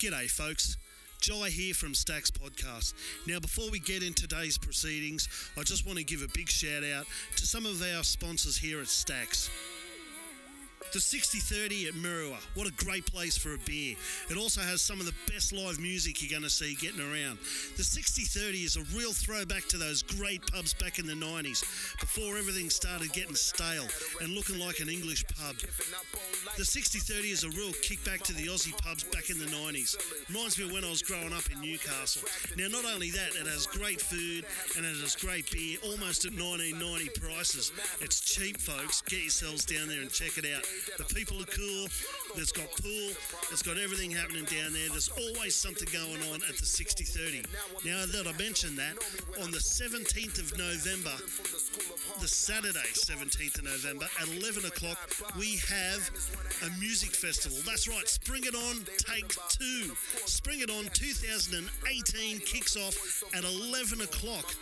G'day, folks. Jai here from Stacks Podcast. Now, before we get in today's proceedings, I just want to give a big shout out to some of our sponsors here at Stacks. The 6030 at Merriwa. What a great place for a beer. It also has some of the best live music you're going to see getting around. The 6030 is a real throwback to those great pubs back in the 90s before everything started getting stale and looking like an English pub. The 6030 is a real kickback to the Aussie pubs back in the 90s. Reminds me of when I was growing up in Newcastle. Now, not only that, it has great food and it has great beer almost at 1990 prices. It's cheap, folks. Get yourselves down there and check it out. The people are cool. It's got pool. It's got everything happening down there. There's always something going on at the 6030. Now that I mentioned that, on the 17th of November, the Saturday 17th of November at 11 o'clock, we have a music festival. That's right, Spring It On Take Two. Spring It On 2018 kicks off at 11 o'clock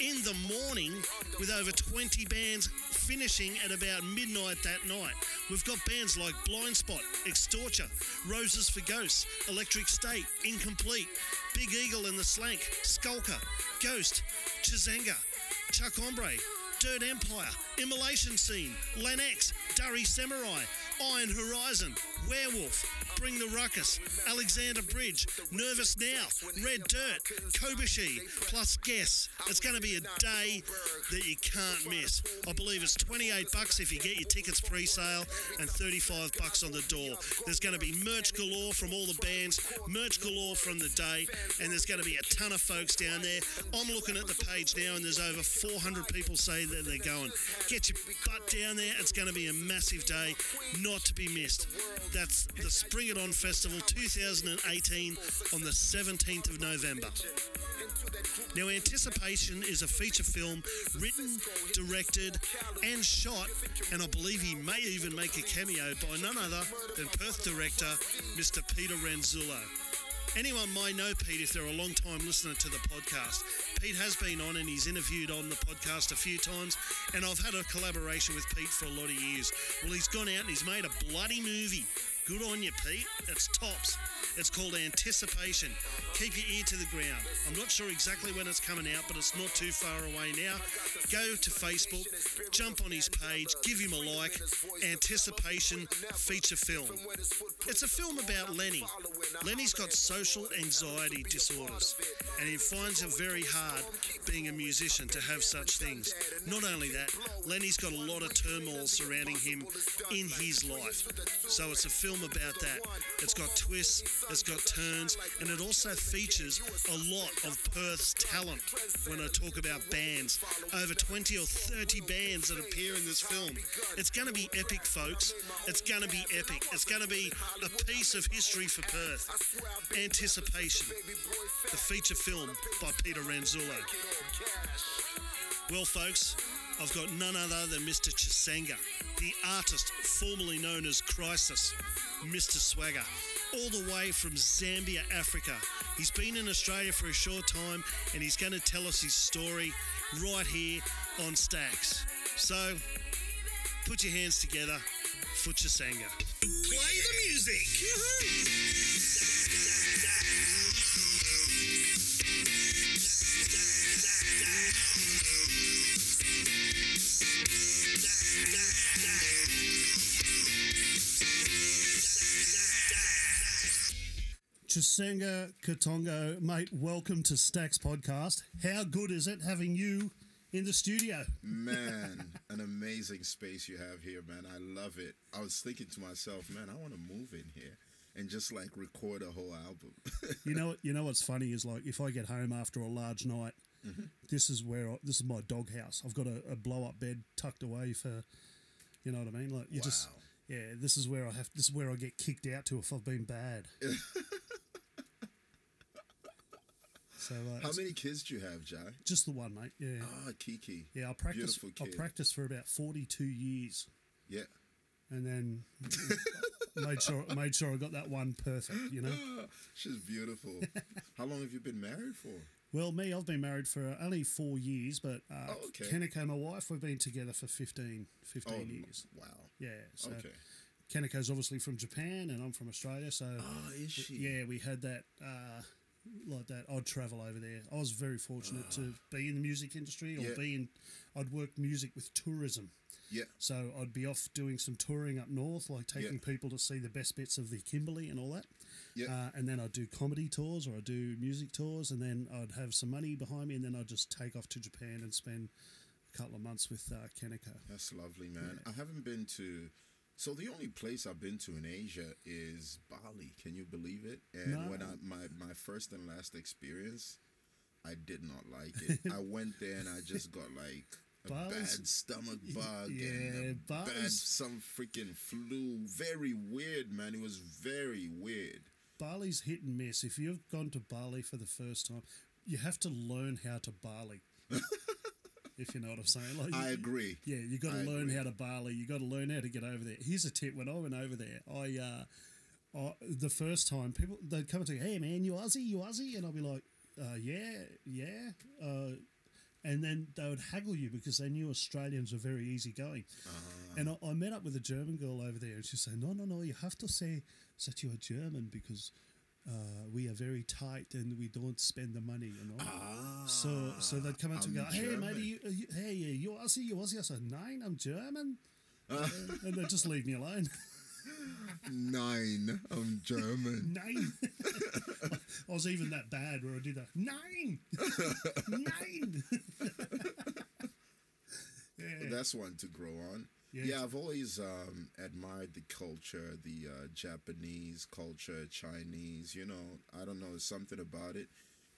in the morning with over 20 bands finishing at about midnight that night. We've got bands like Blind Spot, Extorture, Roses for Ghosts, Electric State, Incomplete, Big Eagle and the Slank, Skulker, Ghost, Chisenga, Chuck Ombre, Dirt Empire, Immolation Scene, Lennox, Durry Samurai, Iron Horizon, Werewolf, Bring the Ruckus, Alexander Bridge, Nervous Now, Red Dirt, Kobashi, plus Guess. It's going to be a day that you can't miss. I believe it's 28 bucks if you get your tickets pre-sale and 35 bucks on the door. There's going to be merch galore from all the bands, merch galore from the day, and there's going to be a ton of folks down there. I'm looking at the page now and there's over 400 people say that they're going. Get your butt down there. It's going to be a massive day, not to be missed. That's the Spring It On Festival 2018 on the 17th of November. Now, Anticipation is a feature film written, directed, and shot, and I believe he may even make a cameo by none other than Perth director Mr. Peter Ranzullo. Anyone might know Pete if they're a long time listener to the podcast. Pete has been on and he's interviewed on the podcast a few times, and I've had a collaboration with Pete for a lot of years. Well, he's gone out and he's made a bloody movie. Good on you, Pete. It's tops. It's called Anticipation. Keep your ear to the ground. I'm not sure exactly when it's coming out, but it's not too far away now. Go to Facebook, jump on his page, give him a like. Anticipation feature film. It's a film about Lenny. Lenny's got social anxiety disorders, and he finds it very hard being a musician to have such things. Not only that, Lenny's got a lot of turmoil surrounding him in his life. So it's a film about that. It's got twists, it's got turns, and it also features a lot of Perth's talent when I talk about bands. Over 20 or 30 bands that appear in this film. It's going to be epic, folks. It's going to be epic. It's going to be a piece of history for Perth. Anticipation, the feature film by Peter Ranzullo. Well, folks, I've got none other than Mr. Chisenga, the artist formerly known as Crisis, Mr. Swagger, all the way from Zambia, Africa. He's been in Australia for a short time and he's going to tell us his story right here on Stacks. So, put your hands together for Chisenga. Play the music! Chisenga Katongo, mate, welcome to Stacks Podcast. How good is it having you in the studio? Man, an amazing space you have here, man. I love it. I was thinking to myself, man, I want to move in here and just like record a whole album. You know, you know what's funny is like if I get home after a large night, mm-hmm. this is where I, this is my doghouse. I've got a, a blow up bed tucked away for, you know what I mean. Like you just, Wow. yeah, this is where I have. This is where I get kicked out to if I've been bad. so uh, How many kids do you have, Jai? just the one, mate. Yeah, Ah, Kiki. yeah. I practiced. I practiced for about forty-two years. Yeah. and then made sure made sure I got that one perfect. You know. She's beautiful. How long have you been married for? Well, me, I've been married for only four years, but uh, Oh, okay. Kaneko, my wife, we've been together for 15, 15 Oh, years. wow. Yeah. So Okay. Kaneko's obviously from Japan, and I'm from Australia, so Oh, is she? yeah, we had that uh, like that I'd travel over there. I was very fortunate to be in the music industry, or Yeah. be in. I'd work music with tourism, Yeah. so I'd be off doing some touring up north, like taking Yeah. people to see the best bits of the Kimberley and all that. Yeah. Uh, and then I'd do comedy tours or I'd do music tours, and then I'd have some money behind me, and then I'd just take off to Japan and spend a couple of months with uh, Kaneko. That's lovely, man. I haven't been to. So the only place I've been to in Asia is Bali. Can you believe it? And No. when I my my first and last experience, I did not like it. I went there and I just got like a Bali's- bad stomach bug and yeah, a bad some freaking flu. Very weird, man. It was very weird. Bali's hit and miss. If you've gone to Bali for the first time, you have to learn how to Bali. if you know what I'm saying. Like, I agree. Yeah, you got to I learn agree. how to Bali. You got to learn how to get over there. Here's a tip: when I went over there, I, uh, I the first time people they'd come and say, "Hey man, you Aussie, you Aussie," and I'd be like, uh, "Yeah, yeah," uh, and then they would haggle you because they knew Australians were very easygoing. Uh-huh. And I, I met up with a German girl over there, and she said, "No, no, no, you have to say that you are German because." Uh, we are very tight and we don't spend the money, you know. Ah, So, so they'd come up to I'm go, hey, German. mate, you, are you, hey, you Aussie, you Aussie? I said, nine, I'm German. and they'd just leave me alone. Nine. I'm German. nine. I was even that bad where I did that. Nine. nine. yeah. That's one to grow on. Yeah. Yeah, I've always um, admired the culture, the uh, Japanese culture, Chinese. You know, I don't know, there's something about it.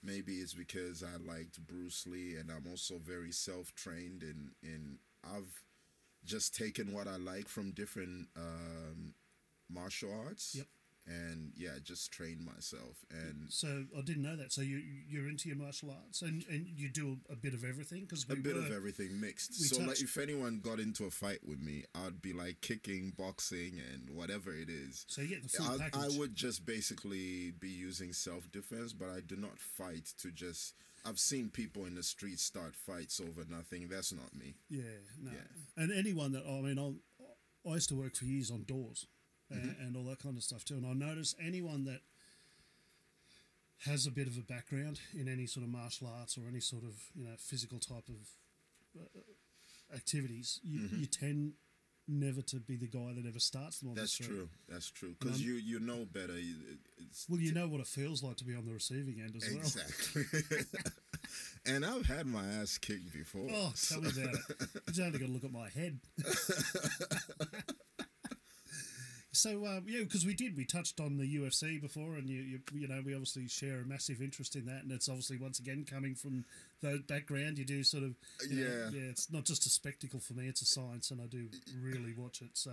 Maybe it's because I liked Bruce Lee, and I'm also very self-trained, and and I've just taken what I like from different um, martial arts. Yep. And yeah, just train myself, and So I didn't know that. So you you're into your martial arts and, and you do a bit of everything because a bit were, of everything mixed. So like, if anyone got into a fight with me, I'd be like kicking, boxing, and whatever it is. So you get the full I, package. I would just basically be using self defense, but I do not fight to just. I've seen people in the street start fights over nothing. That's not me. Yeah, no. Yeah. And anyone that I mean, I I used to work for years on doors Mm-hmm. and all that kind of stuff too. And I notice anyone that has a bit of a background in any sort of martial arts or any sort of you know physical type of uh, activities, you, Mm-hmm. you tend never to be the guy that ever starts them on That's the true. That's true. Because Um, you you know better. It's Well, you know what it feels like to be on the receiving end as well. exactly. and I've had my ass kicked before. Oh, so- tell me about it. You just only got to look at my head. so um, yeah, because we did, we touched on the UFC before, and you, you you know we obviously share a massive interest in that, and it's obviously once again coming from the background. You do sort of you know, Yeah. yeah. It's not just a spectacle for me; it's a science, and I do really watch it. So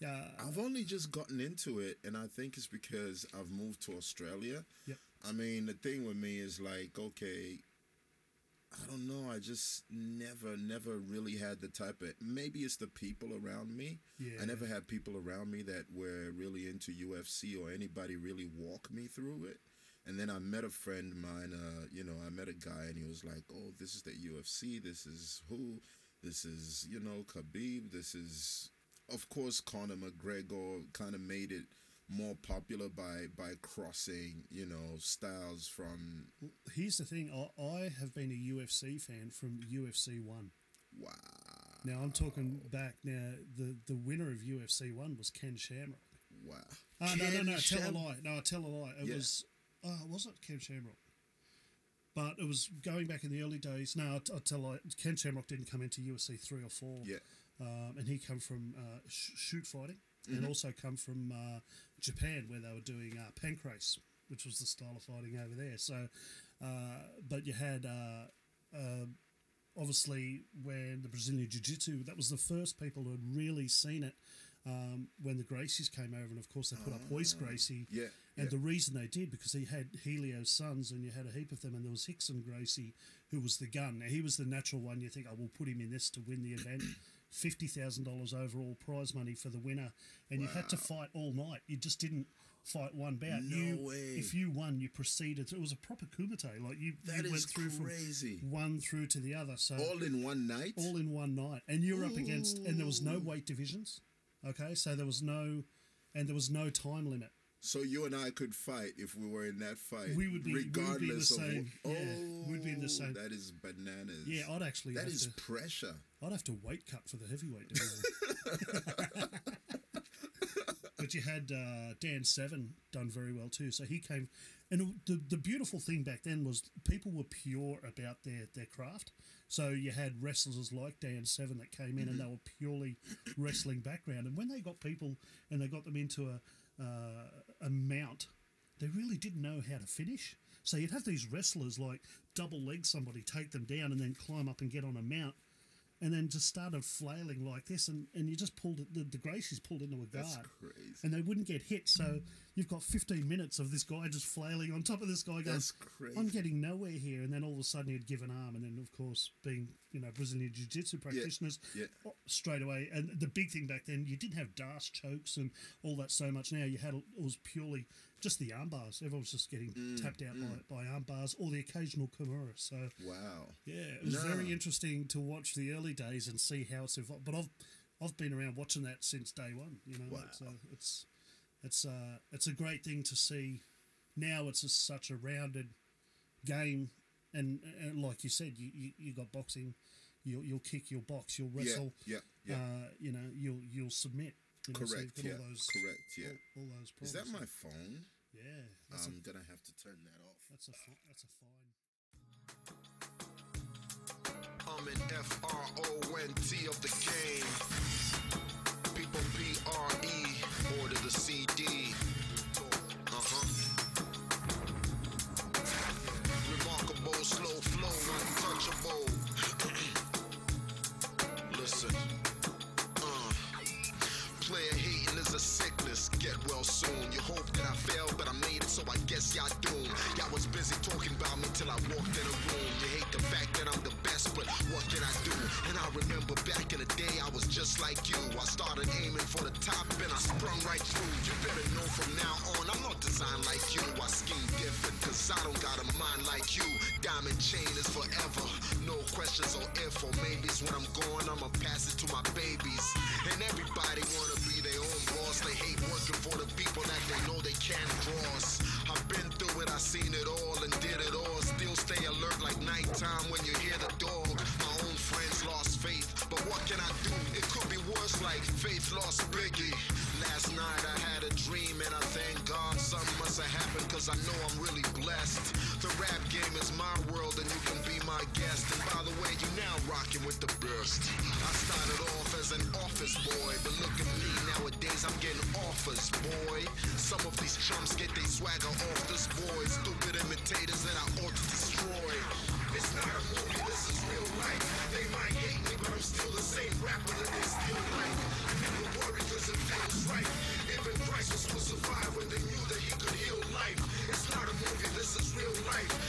yeah, I've only just gotten into it, and I think it's because I've moved to Australia. Yep. I mean, the thing with me is like, okay, I don't know. I just never, never really had the type of. Maybe it's the people around me. Yeah. I never had people around me that were really into UFC or anybody really walk me through it. And then I met a friend of mine. Uh, you know, I met a guy, and he was like, "Oh, this is the UFC. This is who. This is you know Khabib. This is." Of course, Conor McGregor kind of made it more popular by by crossing, you know, styles from here's the thing: I, I have been a UFC fan from UFC one. wow. Now I'm talking back. Now the the winner of UFC one was Ken Shamrock. Wow. Oh, no, no, Ken no, tell Sham- a lie. No, I tell a lie. It Yeah. was, uh, was it Ken Shamrock? But it was going back in the early days. No, I, I tell a lie. Ken Shamrock didn't come into UFC three or four. Yeah. Um, and he come from uh, sh- shoot fighting Mm-hmm. and also come from uh, Japan where they were doing uh, pancrase, which was the style of fighting over there. So, uh, but you had uh, uh, obviously when the Brazilian Jiu Jitsu, that was the first people who had really seen it um, when the Gracies came over. And of course, they put up Gracie. Ah, Yeah. And yeah. the reason they did, because he had Helio's sons and you had a heap of them, and there was Hickson Gracie, who was the gun. Now, he was the natural one. You think, I will put him in this to win the event. $50,000 overall prize money for the winner. And you had to fight all night. You just didn't fight one bout. No you, way. If you won, you proceeded. It was a proper kumite. Like you, That you went through crazy. from one through to the other. So All in one night. all in one night. And you're up against, and there was no weight divisions. Okay, so there was no, and there was no time limit. So you and I could fight if we were in that fight. We would be- we would be in the regardless same- of. yeah, oh, we'd be in the same- That is bananas. Yeah, I'd actually That is to, pressure. I'd have to weight cut for the heavyweight division. but you had uh, Dan Severn done very well too. So he came, and the the beautiful thing back then was people were pure about their their craft. So you had wrestlers like Dan Severn that came in and they were purely wrestling background. And when they got people and they got them into a uh, a mount, they really didn't know how to finish. So you'd have these wrestlers like double leg somebody, take them down, and then climb up and get on a mount and then just started flailing like this, and, and you just pulled it. The, the Gracies pulled into a guard, That's crazy. and they wouldn't get hit. So you've got 15 minutes of this guy just flailing on top of this guy, going, That's crazy. "I'm getting nowhere here." And then all of a sudden he'd give an arm, and then of course being you know Brazilian jiu-jitsu practitioners, yeah. oh, straight away. And the big thing back then, you didn't have D'Arce chokes and all that so much. Now you had it was purely just the arm bars. Everyone was just getting Mm, tapped out by, by arm bars or the occasional kimura. So Wow. yeah, it was No. very interesting to watch the early days and see how it's evolved. But I've I've been around watching that since day one. You know, Wow. it's, uh, it's it's uh, it's a great thing to see. Now it's just such a rounded game, and, and like you said, you, you, you got boxing. You'll, you'll kick, you'll box, you'll wrestle. Yeah, yeah, yeah. Uh, you know, you'll you'll submit. You know, Correct. you've Yeah. all those, Correct. Yeah. all, all those Is that my phone? Yeah, that's, I'm gonna have to turn that off. that's a fi- that's a fine. I'm an F-R-O-N-T of the game. People P-R-E, order the CD. Uh-huh. Remarkable, slow flow, untouchable. Listen. A sickness. Get well soon. You hope that I fail, but I made it, so I guess y'all doomed. Y'all was busy talking about me till I walked in a room. You hate the fact that I'm the but what can I do? And I remember back in the day, I was just like you. I started aiming for the top and I sprung right through. You better know from now on, I'm not designed like you. I scheme different, cause I don't got a mind like you. Diamond chain is forever. No questions or if or maybes. When I'm gone, I'ma pass it to my babies. And everybody wanna be their own boss. They hate working for the people that they know they can't cross. I've been through it, I've seen it all and did it all. Still stay alert like nighttime when you hear the dog. My own friends lost faith, but what can I do? It could be worse like Faith lost Biggie. Last night I had a dream and I thank God something must have happened cause I know I'm really blessed. The rap game is my world and you can be my guest. And by the way, you now rocking with the best. I started off as an office boy, but look at me nowadays, I'm getting offers, boy. Some of these chumps get their swagger off this boy. Stupid imitators that I ought to destroy. It's not a movie, this is real life. They might hate me, but I'm still the same rapper that they still like. Even Christ was crucified when they knew that he could heal life. It's not a movie, this is real life.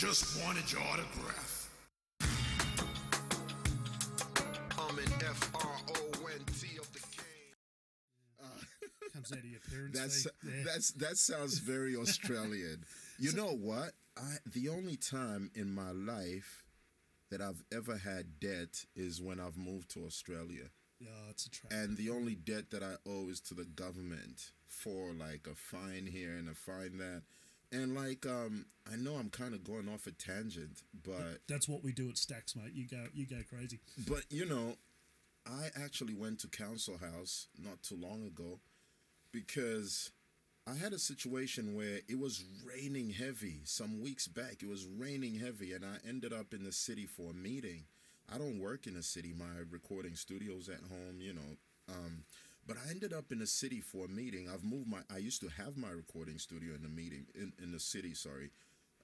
Just wanted your autograph. Um, I'm an F R O N T of the uh, game. Comes out of your parents' That's. Uh, yeah. that's that sounds very Australian. You know what? I the only time in my life that I've ever had debt is when I've moved to Australia. yeah, it's a trap. And the only debt that I owe is to the government for like a fine here and a fine that. And like um I know I'm kind of going off a tangent, but That's what we do at Stacks, mate. You go, you go crazy. but you know, I actually went to council house not too long ago because I had a situation where it was raining heavy some weeks back. It was raining heavy, and I ended up in the city for a meeting. I don't work in the city. My recording studio's at home, you know. Um, but I ended up in the city for a meeting. I've moved my. I used to have my recording studio in the meeting in, in the city. Sorry,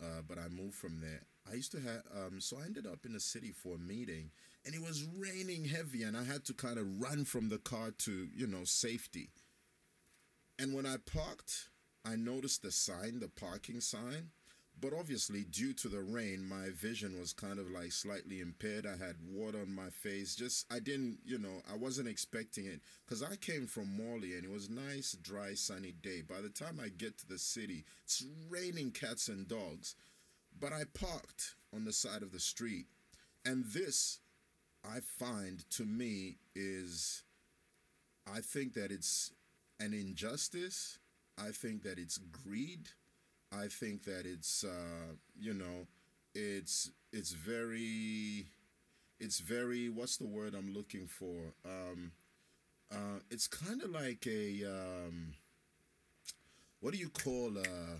uh, but I moved from there. I used to have. Um, so I ended up in the city for a meeting, and it was raining heavy, and I had to kind of run from the car to you know safety. And when I parked, I noticed the sign, the parking sign. But obviously, due to the rain, my vision was kind of like slightly impaired. I had water on my face. Just, I didn't, you know, I wasn't expecting it. Because I came from Morley and it was nice, dry, sunny day. By the time I get to the city, it's raining cats and dogs. But I parked on the side of the street. And this, I find to me, is I think that it's an injustice. I think that it's greed. I think that it's uh, you know, it's it's very it's very what's the word I'm looking for? Um, uh, it's kind of like a um, what do you call uh,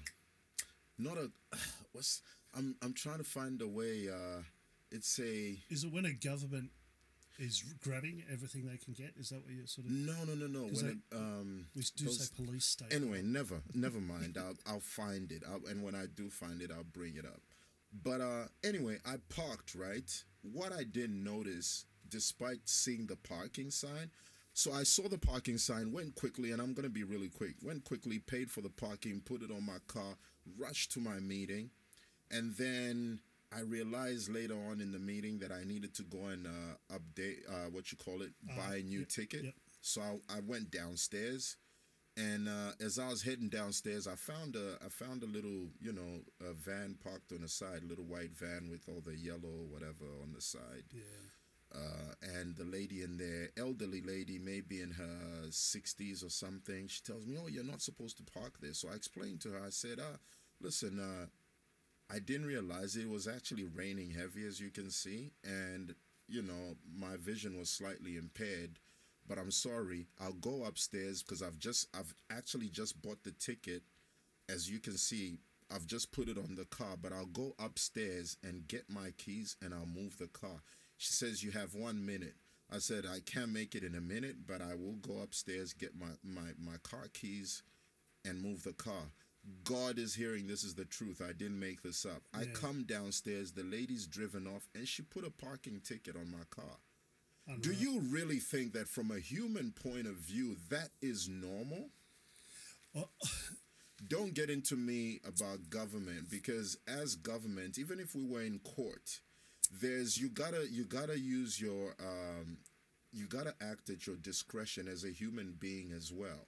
not a what's I'm I'm trying to find a way. Uh, it's a Is it when a government is grabbing everything they can get? Is that what you're sort of? no no no no when it, um We do those- say police state. Anyway, never, never mind. I'll, I'll find it. I'll, and when I do find it, I'll bring it up. But uh, anyway, I parked right. What I didn't notice, despite seeing the parking sign, so I saw the parking sign, went quickly, and I'm gonna be really quick. Went quickly, paid for the parking, put it on my car, rushed to my meeting, and then I realized later on in the meeting that I needed to go and uh, update uh, what you call it, buy a new yep, ticket. yep. So I, I went downstairs, and uh, as I was heading downstairs, I found a I found a little you know a van parked on the side, a little white van with all the yellow whatever on the side. Yeah. Uh, and the lady in there, elderly lady, maybe in her 60s or something, she tells me, "Oh, you're not supposed to park there." So I explained to her. I said, "Uh, listen, uh, I didn't realize it was actually raining heavy, as you can see, and you know my vision was slightly impaired. But I'm sorry. I'll go upstairs because I've just I've actually just bought the ticket. As you can see, I've just put it on the car. But I'll go upstairs and get my keys and I'll move the car. She says you have one minute. I said I can't make it in a minute, but I will go upstairs get my my my car keys and move the car. God is hearing this is the truth. I didn't make this up. I come downstairs, the lady's driven off, and she put a parking ticket on my car. Do you really think that from a human point of view that is normal? Well, Don't get into me about government because as government, even if we were in court, there's you gotta you gotta use your um, you gotta act at your discretion as a human being as well.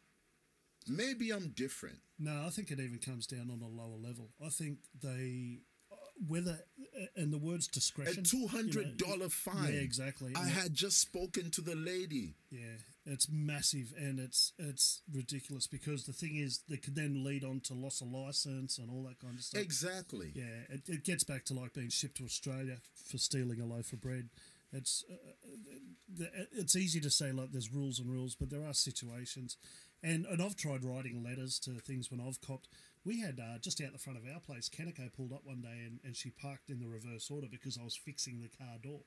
Maybe I'm different. No, I think it even comes down on a lower level. I think they, uh, whether, uh, and the words A discretion. two you know, hundred dollar fine. Yeah, exactly. I Yeah. had just spoken to the lady. Yeah, it's massive and it's it's ridiculous because the thing is, they could then lead on to loss of license and all that kind of stuff. Exactly. Yeah, it, it gets back to like being shipped to Australia for stealing a loaf of bread. It's uh, it's easy to say like there's rules and rules, but there are situations, and and I've tried writing letters to things when I've copped. We had uh, just out the front of our place, Kaneko pulled up one day and, and she parked in the reverse order because I was fixing the car door.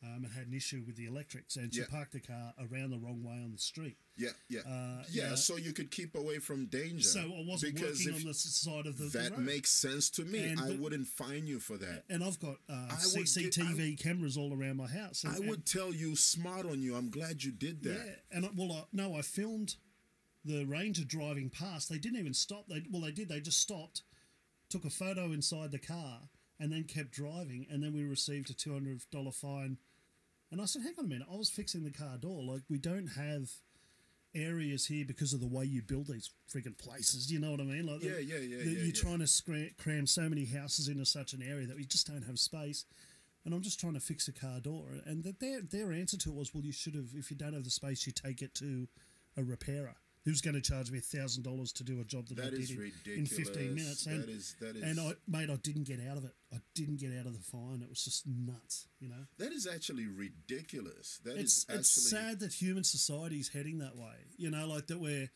Um, and had an issue with the electrics, and she Yeah. parked the car around the wrong way on the street. Yeah, yeah, Uh, yeah. So you could keep away from danger. So I wasn't working on the side of the, the that road. makes sense to me. And I the- wouldn't fine you for that. and I've got uh, I would get- CCTV cameras all around my house. And, I and- would tell you smart on you. I'm glad you did that. Yeah, and I, well, I, no, I filmed the ranger driving past. They didn't even stop. They well, they did. They just stopped, took a photo inside the car, and then kept driving. And then we received a two hundred dollar fine. And I said, "Hang on a minute! I was fixing the car door. Like we don't have." areas here because of the way you build these friggin' places. You know what I mean? Like, the- Yeah, yeah, yeah, the- yeah, You're yeah. trying to scra- cram so many houses into such an area that we just don't have space. And I'm just trying to fix a car door. And that their their answer to it was, well, you should have. If you don't have the space, you take it to a repairer who's going to charge me thousand dollars to do a job that, I did in, in 15 minutes. And, that is that is and I, mate, I didn't get out of it. I didn't get out of the fine. It was just nuts. You know. that is actually ridiculous. That is it's actually it's sad that human society is heading that way. You know, like that we're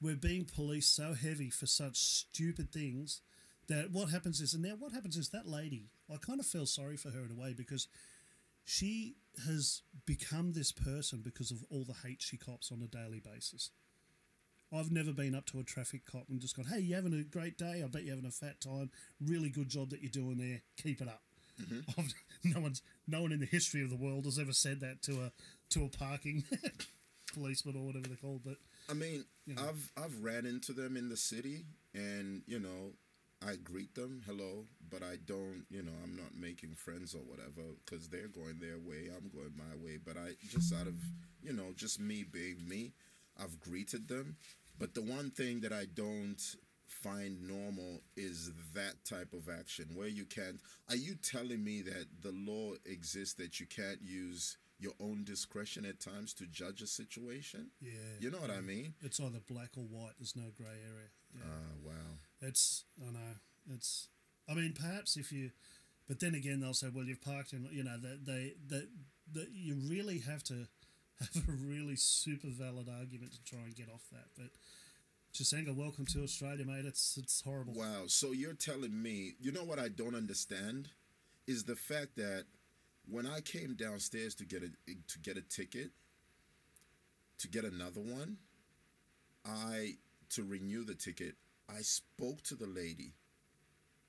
we're being policed so heavy for such stupid things that what happens is, and now what happens is that lady. I kind of feel sorry for her in a way because she has become this person because of all the hate she cops on a daily basis. I've never been up to a traffic cop and just gone, "Hey, you having a great day? I bet you're having a fat time. Really good job that you're doing there. Keep it up." Mm-hmm. I've, no one's no one in the history of the world has ever said that to a to a parking policeman or whatever they're called. But I mean, you know. I've I've ran into them in the city, and you know, I greet them, hello, but I don't, you know, I'm not making friends or whatever because they're going their way, I'm going my way. But I just out of, you know, just me being me, I've greeted them. But the one thing that I don't find normal is that type of action where you can't. Are you telling me that the law exists that you can't use your own discretion at times to judge a situation? yeah, You know what I mean? it's either black or white. There's no grey area. Yeah. Ah, wow. It's I know it's. I mean, perhaps if you, but then again, they'll say, well, you've parked in. You know that they that that you really have to have a really super valid argument to try and get off that. But Chisenga, welcome to Australia, mate. It's it's horrible. Wow. So you're telling me, you know what I don't understand is the fact that when I came downstairs to get a to get a ticket, to get another one, I to renew the ticket, I spoke to the lady.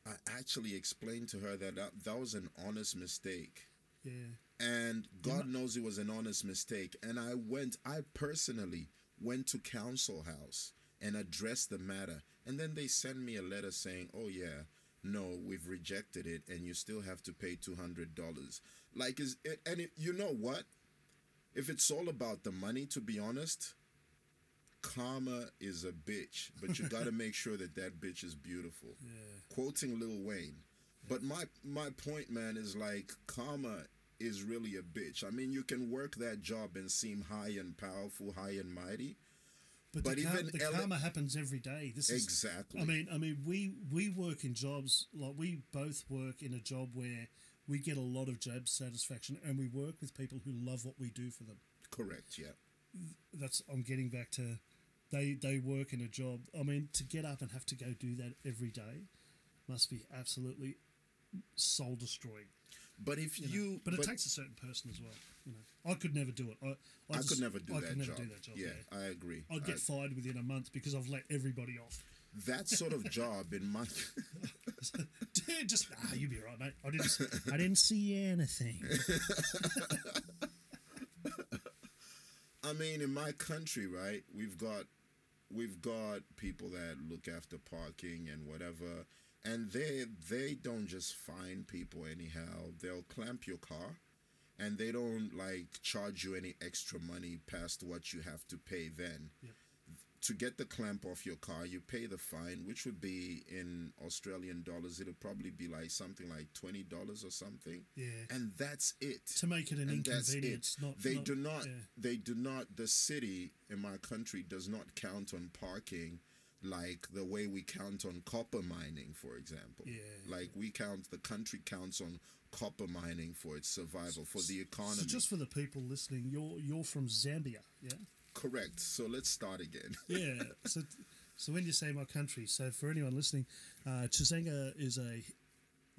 I actually explained to her that that, that was an honest mistake. Yeah, and God knows it was an honest mistake. And I went, I personally went to council house and addressed the matter. And then they send me a letter saying, "Oh yeah, no, we've rejected it, and you still have to pay two hundred dollars." Like is it? And it, you know what? If it's all about the money, to be honest, karma is a bitch. But you got to make sure that that bitch is beautiful yeah. quoting Lil Wayne. But my my point, man, is like karma is really a bitch. I mean, you can work that job and seem high and powerful, high and mighty. But, But the, even the ele- karma happens every day. This is Exactly. I mean, I mean, we we work in jobs like we both work in a job where we get a lot of job satisfaction, and we work with people who love what we do for them. Correct. Yeah. That's I'm getting back to they they work in a job. I mean, to get up and have to go do that every day must be absolutely soul destroying. But if you know. you, but it takes a certain person as well. You know, I could never do it. I, I, I just- could never do I that could never job. do that job. yeah, Yeah, I agree. I'd get I- fired within a month because I've let everybody off. that sort of job in my Dude, just ah, you'd be right, mate. I didn't, I didn't see anything. I mean, in my country, right, we've got we've got people that look after parking and whatever, and they they don't just fine people anyhow. They'll clamp your car, and they don't like charge you any extra money past what you have to pay. Then, Yep. to get the clamp off your car, you pay the fine, which would be in Australian dollars. It'll probably be like something like twenty dollars or something. Yeah. and that's it To make it an and inconvenience, it. not they not- do not yeah. they do not the city in my country does not count on parking like the way we count on copper mining for example Yeah. like we count the country counts on copper mining for its survival for the economy So just for the people listening, you're you're from Zambia, yeah? correct so let's start again Yeah. so so when you say my country, so for anyone listening, uh, Chisenga is a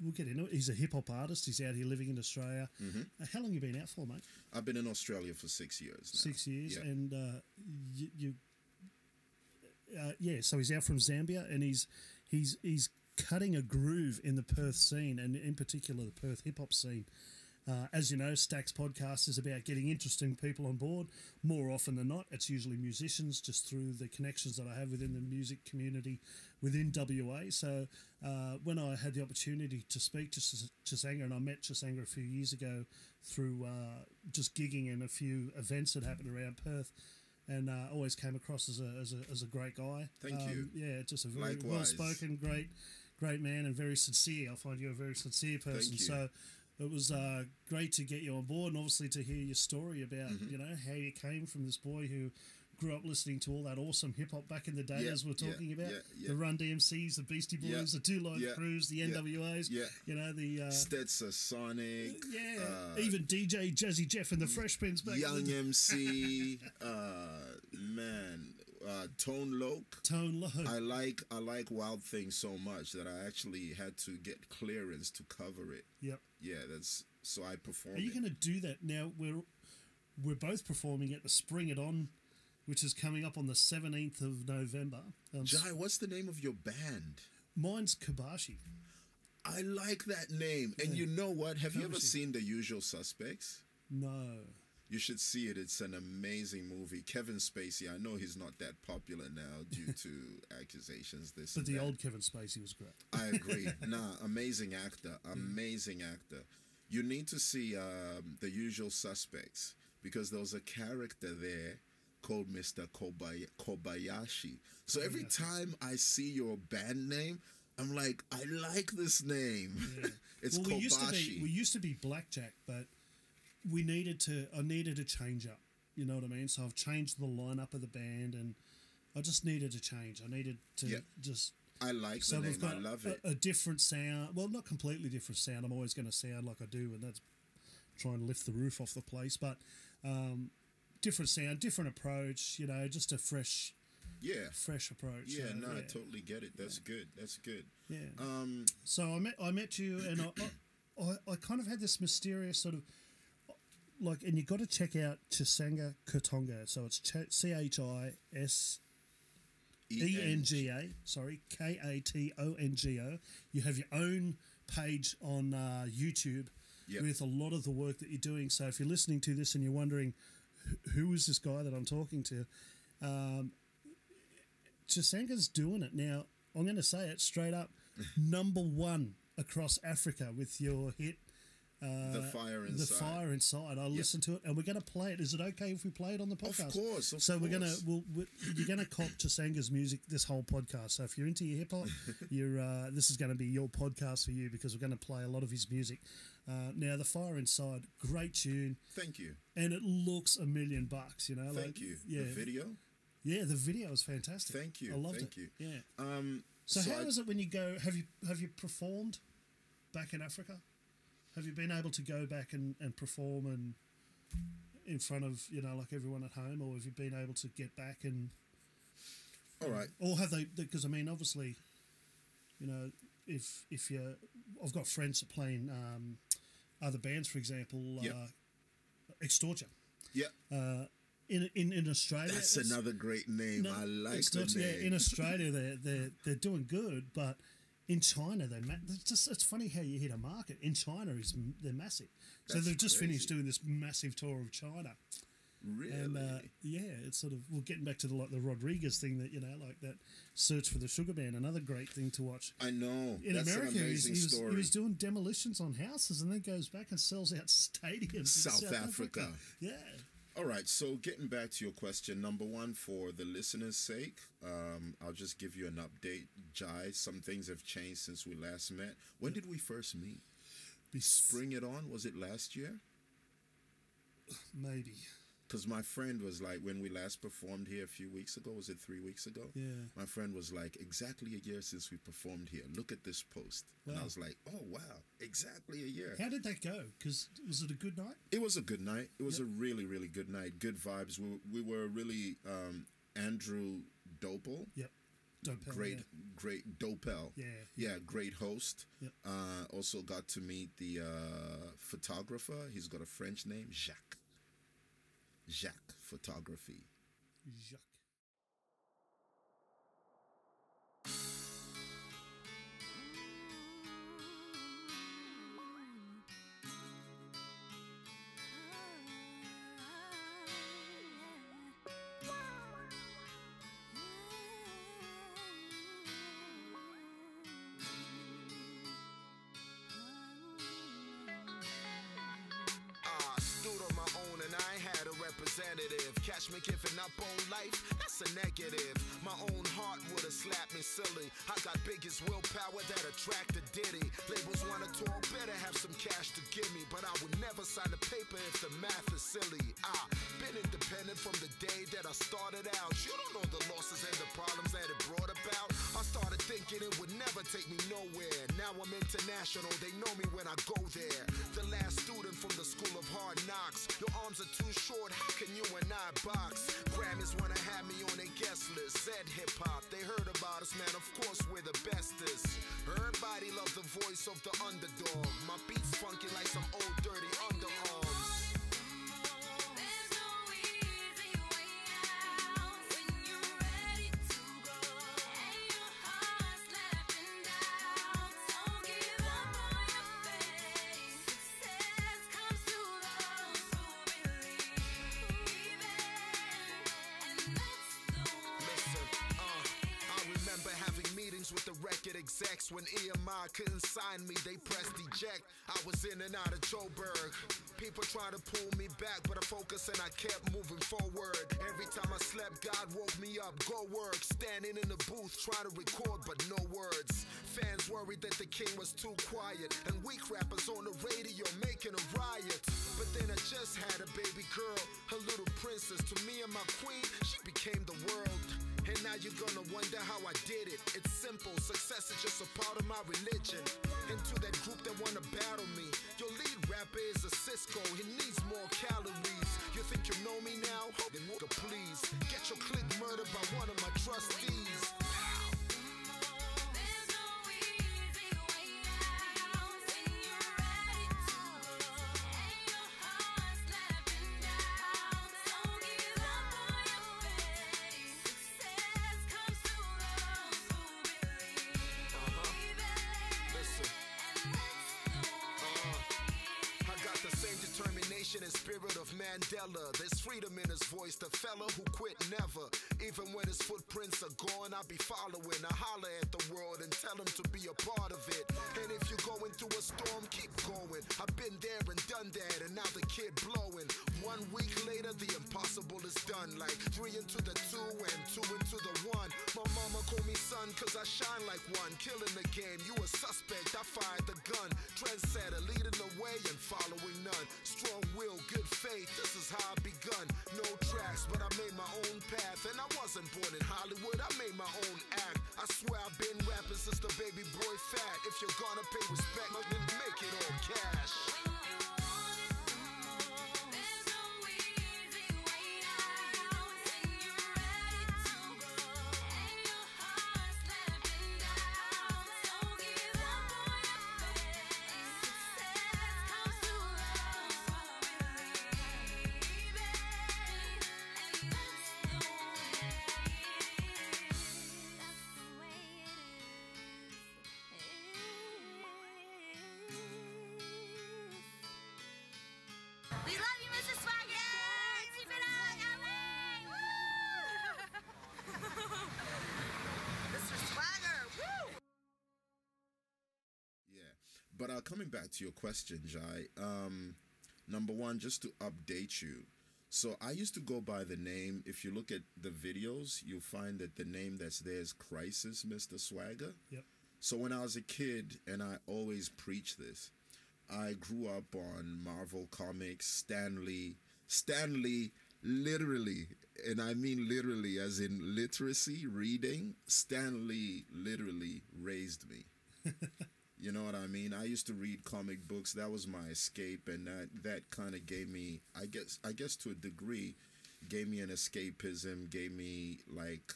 we'll get into it. He's a hip hop artist. He's out here living in Australia. Mm-hmm. Uh, how long you been out for, mate? i've been in australia for six years now. Six years, yeah. and uh, you. you uh, yeah, so he's out from Zambia, and he's he's he's cutting a groove in the Perth scene, and in particular the Perth hip hop scene. Uh, as you know, Stacks podcast is about getting interesting people on board. More often than not, it's usually musicians, just through the connections that I have within the music community within WA. So uh, when I had the opportunity to speak to Chis- Chisenga, and I met Chisenga a few years ago through uh, just gigging in a few events that happened around Perth. And uh, always came across as a, as a, as a great guy. Thank you. Yeah, just a very well spoken, great, great man, and very sincere. I find you a very sincere person. So it was uh, great to get you on board, and obviously to hear your story about Mm-hmm. you know how you came from this boy who grew up listening to all that awesome hip hop back in the day, Yeah, as we're yeah, talking about yeah, yeah. the Run DMCs, the Beastie Boys, Yeah, the Two yeah, Crews, the NWAs. yeah. you know the uh, Stetsasonic, yeah, uh, even DJ Jazzy Jeff and the Fresh Prince back Young the MC, uh, man, uh, Tone Loc. Tone Loc. I like I like Wild Thing so much that I actually had to get clearance to cover it. yep. Yeah, that's so I perform. Are you going to do that now? We're we're both performing at the Spring It On, which is coming up on the seventeenth of November. Um, Jai, what's the name of your band? mine's Kobashi. I like that name. And you know what? Have you ever seen The Usual Suspects? No. You should see it. It's an amazing movie. Kevin Spacey. I know he's not that popular now due to accusations. This, But the that. old Kevin Spacey was great. I agree. nah, amazing actor. Amazing actor. You need to see um, The Usual Suspects because there was a character there called Mr. Kobay- Kobayashi. So every time I see your band name, I'm like, I like this name. it's well, we used to be we used to be Blackjack, but we needed to. I needed a change up. You know what I mean? So I've changed the lineup of the band, and I just needed to change. I needed to Yeah. just. I like So the name. I love a, it. a different sound. Well, not completely different sound. I'm always going to sound like I do, and that's trying to lift the roof off the place. But um, different sound, different approach. You know, just a fresh, yeah. fresh approach. Yeah, uh, no, I totally get it. That's good. That's good. Yeah. Um, So I met I met you, and I, I, I, I kind of had this mysterious sort of like, and you got to check out Chisenga Katonga. So it's C H I S E N G A. Sorry, K A T O N G O. You have your own page on uh, YouTube Yep. with a lot of the work that you're doing. So if you're listening to this and you're wondering "Who- is this guy that I'm talking to, um, Chisenga's doing it now. I'm going to say it straight up, number one across Africa with your hit. Uh, The Fire inside. The fire inside. I listened to it, and we're going to play it. Is it okay if we play it on the podcast? Of course, of so we're gonna we'll, we you're gonna cop Chisenga's music this whole podcast. So if you're into your hip hop, you're uh, this is going to be your podcast for you because we're going to play a lot of his music. Uh, now the fire inside, great tune, Thank you. and it looks a million bucks. You know, Thank like, you. Yeah, The video? yeah, the video is fantastic. Thank you. I loved Thank it. Thank you. Yeah. Um, So, how I- is it when you go? Have you have you performed back in Africa? Have you been able to go back and, and perform and in front of you know like everyone at home, or have you been able to get back and All right. or have they? Because I mean, obviously, you know, if if you, I've got friends that playing um, other bands, for example, Yep. uh, Extortion. Yeah. Uh, in, in in Australia, That's another great name. no, I like the name. Yeah, in Australia, they're they're they're doing good, but in China, they're ma- it's just it's funny how you hit a market. In China, is they're massive. So That's they've just finished doing this massive tour of China, really? and uh, yeah, it's sort of well, getting back to the like the Rodriguez thing that you know, like that search for the Sugar Man. Another great thing to watch. I know. In That's America, an he's, amazing he, was, story. he was doing demolitions on houses and then goes back and sells out stadiums in South South, Africa. Yeah. All right, so getting back to your question, number one, for the listeners' sake, um, I'll just give you an update. Jai, some things have changed since we last met. When did we first meet? Be Bring it on? Was it last year? maybe. Because my friend was like, when we last performed here a few weeks ago, was it three weeks ago? Yeah. My friend was like, exactly a year since we performed here. Look at this post. And I was like, oh, wow, exactly a year. How did that go? Because was it a good night? It was a good night. It was Yep. a really, really good night. Good vibes. We, we were really um, Andrew Dopel. Yep. Me, Great, yeah. great Dopel. Yeah. Yeah, great host. Yep. Uh, also got to meet the uh, photographer. He's got a French name, Jacques. Jacques Photography. Jacques. Me giving up on life, a negative. My own heart would've slapped me silly. I got biggest willpower that attracted Diddy. Labels wanna talk better, have some cash to give me, but I would never sign a paper if the math is silly. I been independent from the day that I started out. You don't know the losses and the problems that it brought about. I started thinking it would never take me nowhere. Now I'm international, they know me when I go there. The last student from the school of hard knocks. Your arms are too short, how can you and I box? Grammys wanna have me on their guest list. Said hip hop, they heard about us, man. Of course we're the bestest. Everybody love the voice of the underdog. My beats funky like some old dirty underarms. Out of Joburg. People trying to pull me back, but I focus and I kept moving forward. Every time I slept, God woke me up. Go work, standing in the booth trying to record, but no words. Fans worried that the king was too quiet, and weak rappers on the radio making a riot. But then I just had a baby girl, a little princess. To me and my queen, she became the world. And now you're gonna wonder how I did it. It's simple, success is just a part my religion. And to that group that wanna battle me, your lead rapper is a Cisco, he needs more calories. You think you know me now? Then please get your click murdered by one of my trustees. But uh, coming back to your question, Jai. Um, number one, just to update you. So I used to go by the name. If you look at the videos, you'll find that the name that's there is Crisis, Mr. Swagger. Yep. So when I was a kid, and I always preach this, I grew up on Marvel Comics, Stan Lee, Stanley, literally, and I mean literally, as in literacy, reading. Stan Lee literally raised me. You know what I mean? I used to read comic books. That was my escape, and that that kind of gave me, I guess, I guess to a degree, gave me an escapism. Gave me like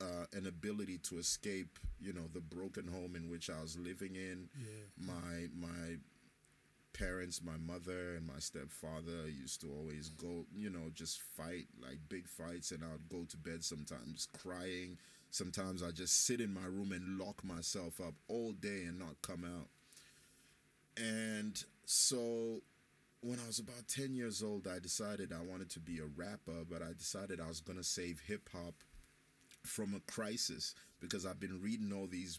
uh, an ability to escape, you know, the broken home in which I was living in. Yeah. My my parents, my mother and my stepfather used to always go, you know, just fight like big fights, and I'd go to bed sometimes crying. Sometimes I just sit in my room and lock myself up all day and not come out. And so when I was about 10 years old, I decided I wanted to be a rapper, but I decided I was going to save hip hop from a crisis because I've been reading all these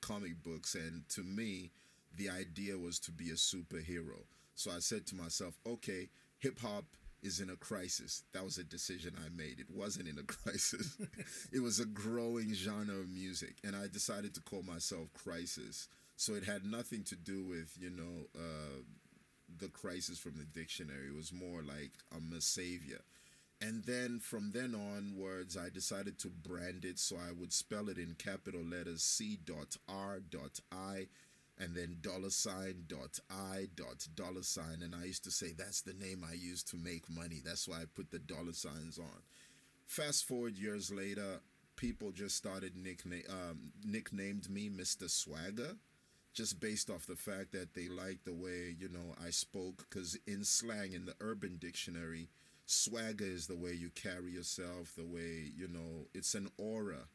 comic books, and to me, the idea was to be a superhero. So I said to myself, okay, hip hop is in a crisis. That was a decision I made. It wasn't in a crisis. it was a growing genre of music, and I decided to call myself Crisis. So it had nothing to do with you know uh, the crisis from the dictionary. It was more like I'm a savior. And then from then onwards, I decided to brand it so I would spell it in capital letters C dot R dot I and then dollar sign dot I dot dollar sign. And I used to say that's the name I use to make money. That's why I put the dollar signs on. Fast forward years later, people just started nickname um, nicknamed me Mr. Swagger just based off the fact that they liked the way you know I spoke because in slang in the urban dictionary swagger is the way you carry yourself the way you know it's an aura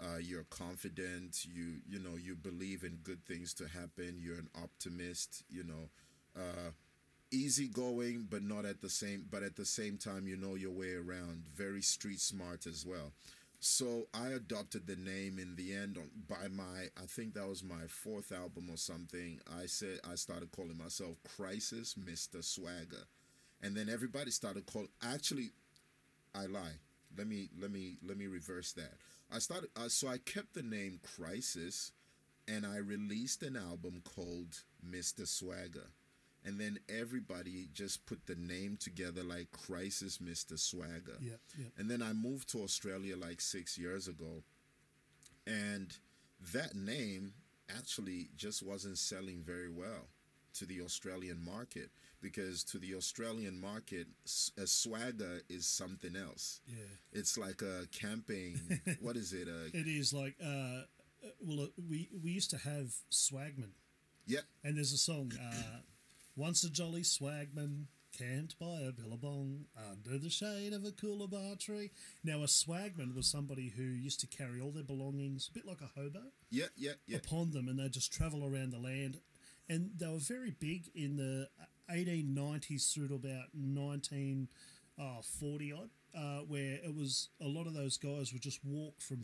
uh, you're confident you you know you believe in good things to happen you're an optimist you know uh, easygoing but not at the same but at the same time you know your way around very street smart as well so I adopted the name in the end by my I think that was my fourth album or something. I said I started calling myself Crisis Mr. Swagger. And then everybody started calling actually I lie. Let me let me let me reverse that. I started uh, so I kept the name Crisis and I released an album called Mr. Swagger. And then everybody just put the name together like Crisis Mr. Swagger. Yep, yep. And then I moved to Australia like six years ago. And that name actually just wasn't selling very well to the Australian market because to the Australian market, a swagger is something else. Yeah. It's like a camping, what is it? A, It is like, uh, uh, well, uh, we, we used to have Swagman. yeah, And there's a song, uh, Once a Jolly Swagman camped by a billabong under the shade of a coolabah tree. Now, a swagman was somebody who used to carry all their belongings, a bit like a hobo, yeah, yeah, yeah. upon them, and they'd just travel around the land. And they were very big in the 1890s through to about 1940 odd, uh, where it was a lot of those guys would just walk from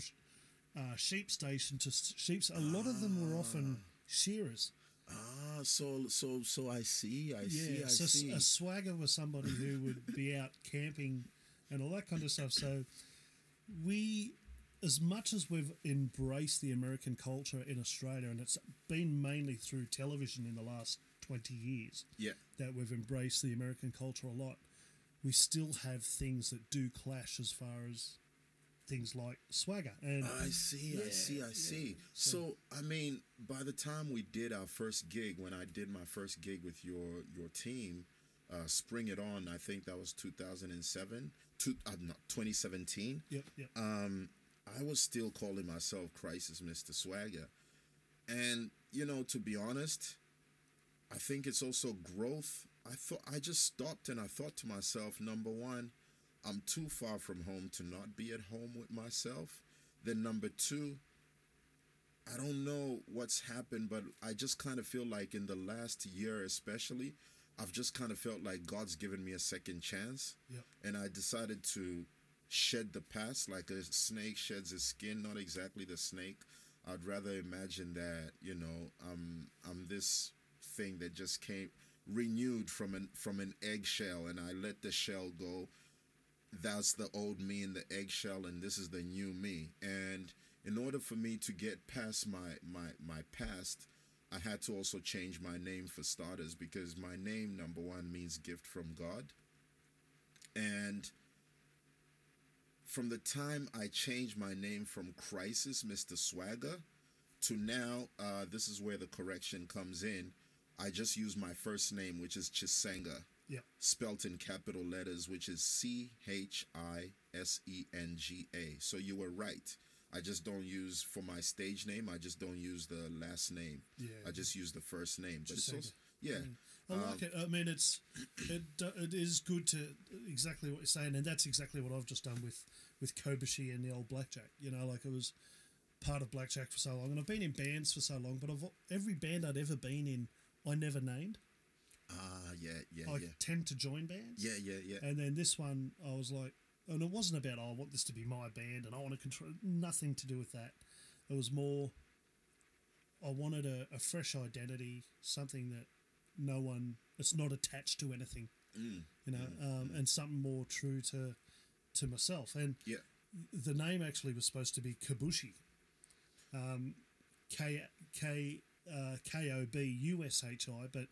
uh, sheep station to sheep. A lot of them were often shearers. Ah, so so so I see, I see, I so see. a swagger was somebody who would be out camping and all that kind of stuff. So we, as much as we've embraced the American culture in Australia, and it's been mainly through television in the last twenty years yeah, that we've embraced the American culture a lot, we still have things that do clash as far as things like swagger. And I see, I see, I yeah. see. So, I mean, by the time we did our first gig, when I did my first gig with your your team, uh, Spring It On, I think that was 2007, two, uh, not 2017. Yep, yep. Um, I was still calling myself Crisis Mr. Swagger. And, you know, to be honest, I think it's also growth. I thought I just stopped and I thought to myself, number one, I'm too far from home to not be at home with myself. Then number two, I don't know what's happened, but I just kind of feel like in the last year, especially, I've just kind of felt like God's given me a second chance. Yep. And I decided to shed the past like a snake sheds its skin, not exactly the snake. I'd rather imagine that, you know, I'm I'm this thing that just came renewed from an from an eggshell and I let the shell go. That's the old me in the eggshell and this is the new me. And in order for me to get past my my my past i had to also change my name for starters because my name number one means gift from god. And from the time i changed my name from crisis mr swagger to now uh, this is where the correction comes in i just use my first name which is Chisenga Yep. spelt in capital letters, which is C H I S E N G A. So you were right. I just don't use for my stage name. I just don't use the last name. Yeah. I just use the first name. But also, yeah. Mm. I like it. I mean, it's it uh, it is good to exactly what you're saying, and that's exactly what I've just done with with Kobashi and the old Blackjack. You know, like it was part of Blackjack for so long, and I've been in bands for so long, but I've every band I'd ever been in, I never named. Ah, yeah, yeah, I yeah. tend to join bands. Yeah, yeah, yeah. And then this one, I was like, and it wasn't about oh, I want this to be my band and I want to control. Nothing to do with that. It was more. I wanted a, a fresh identity, something that no one. It's not attached to anything. you know, um, and something more true to to myself. And Yeah. the name actually was supposed to be Kobushi, um, K K uh, K O B U S H I, but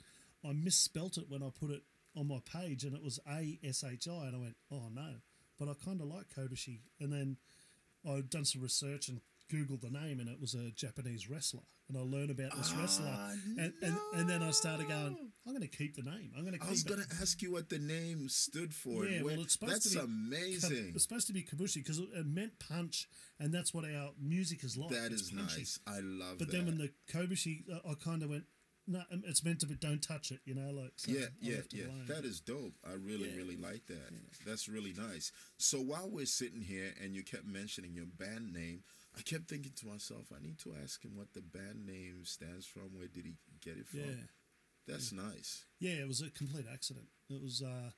I misspelt it when I put it on my page, and it was A S H I, and I went, oh no, but I kind of like Kobashi, and then I'd done some research and googled the name, and it was a Japanese wrestler, and I learned about this wrestler, Ah, and, and and then I started going, I'm going to keep the name, I'm going to keep I was gonna ask you what the name stood for. Yeah, well, it's supposed that's to be amazing. It's supposed to be kobushi because it meant punch, and that's what our music is like. that It's is punchy. nice. I love But that. then when the kobushi, uh, I kind of went, no, um, it's meant to be. Don't touch it, you know, like so yeah, yeah, yeah. alone. That is dope. I really, Yeah. really like that. That's really nice. So while we're sitting here and you kept mentioning your band name, I kept thinking to myself, I need to ask him what the band name stands from. Where did he get it from? yeah, That's nice. yeah. It was a complete accident. It was. Uh,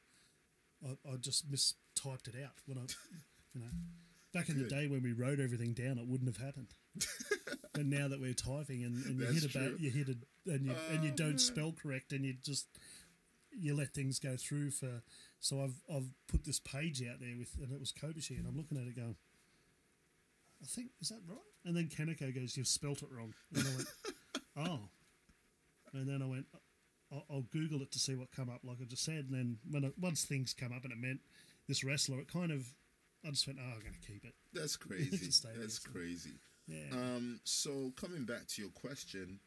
I, I just mistyped it out when I, you know, back in the day when we wrote everything down, it wouldn't have happened. but now that we're typing and, and you That's hit a ba- true. you hit it and you and you Oh, don't man. spell correct and you just you let things go through for. So I've I've put this page out there with and it was Kobashi and I'm looking at it going. I think is that right? And then Kaneko goes, "You've spelt it wrong." And I went, "Oh," and then I went, I'll, "I'll Google it to see what come up." Like I just said, and then when it, once things come up and it meant this wrestler, it kind of I just went, "Oh, I'm going to keep it." That's crazy. Stay there, That's so- crazy. Yeah. Um, so coming back to your question,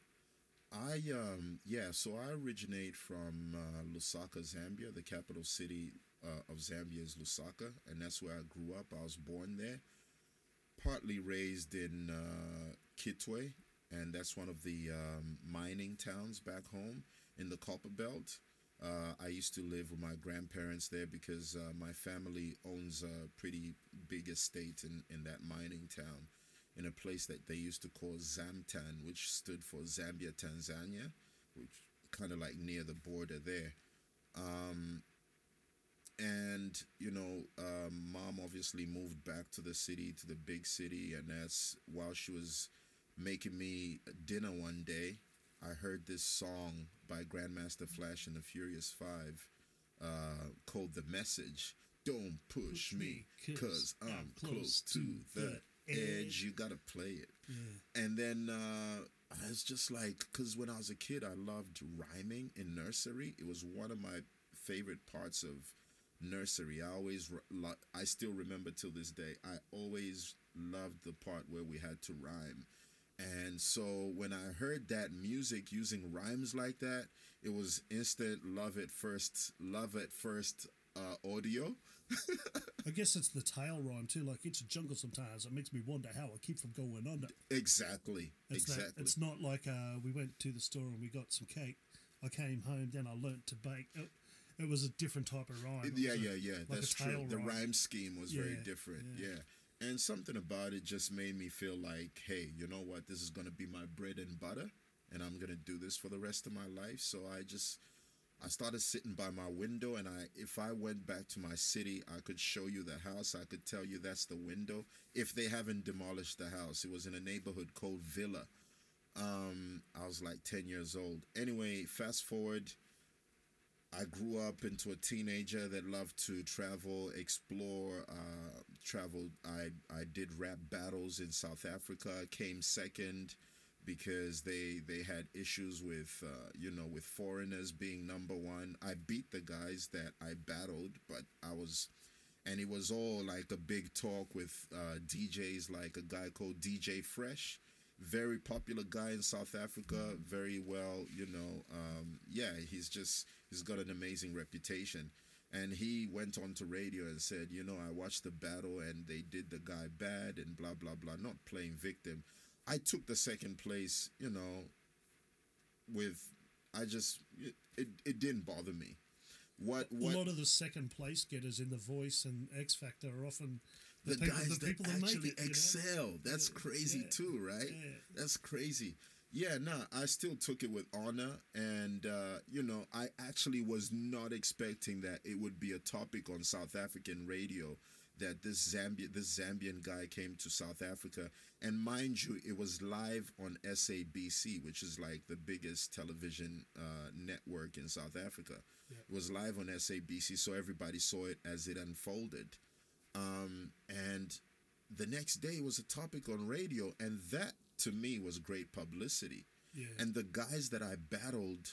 I um yeah, so I originate from uh, Lusaka, Zambia. The capital city uh, of Zambia is Lusaka, and that's where I grew up. I was born there, partly raised in uh, Kitwe, and that's one of the um, mining towns back home in the Copper Belt. Uh, I used to live with my grandparents there because uh, my family owns a pretty big estate in, in that mining town in a place that they used to call Zamtan, which stood for Zambia, Tanzania, which kind of like near the border there. Um, and you know, um, mom obviously moved back to the city, to the big city, and that's while she was making me dinner one day, I heard this song by Grandmaster Flash and the Furious Five, uh, called "The Message." Don't push me, cause I'm close to the edge. You gotta play it. And then uh, I was just like, because when I was a kid, I loved rhyming in nursery. It was one of my favorite parts of nursery. I always, I still remember till this day. I always loved the part where we had to rhyme. And so when I heard that music using rhymes like that, it was instant love at first, love at first uh, audio. I guess it's the tail rhyme too. Like it's a jungle sometimes. It makes me wonder how I keep from going under. Exactly. It's exactly. That, it's not like uh, we went to the store and we got some cake. I came home, then I learnt to bake. It, it was a different type of rhyme. Yeah, yeah, yeah. like That's true. tail The rhyme. rhyme scheme was very different. yeah. Yeah. And something about it just made me feel like, hey, you know what? This is going to be my bread and butter, and I'm going to do this for the rest of my life. So I just. I started sitting by my window, and I, if I went back to my city, I could show you the house. I could tell you that's the window. If they haven't demolished the house, it was in a neighborhood called Villa. Um, I was like ten years old. Anyway, fast forward. I grew up into a teenager that loved to travel, explore, uh, travel. I I did rap battles in South Africa. Came second because they they had issues with uh, you know with foreigners being number one. I beat the guys that I battled, but I was, and it was all like a big talk with uh, DJs like a guy called DJ Fresh very popular guy in South Africa, very well, you know, um, yeah, he's just he's got an amazing reputation. And he went on to radio and said, you know, I watched the battle and they did the guy bad and blah blah blah, not playing victim. I took the second place, you know, with I just it it, it didn't bother me. What A lot of the second place getters in The Voice and X Factor are often the, people, guys the that that, make actually it, you know? excel. That's Yeah, crazy yeah, too, right? yeah. That's crazy. Yeah, nah, I still took it with honor, and uh, you know, I actually was not expecting that it would be a topic on South African radio that this Zambia this Zambian guy came to South Africa, and mind you, it was live on SABC, which is like the biggest television uh, network in South Africa. It was live on SABC, so everybody saw it as it unfolded. Um, and the next day was a topic on radio, and that to me was great publicity. Yeah. And the guys that I battled,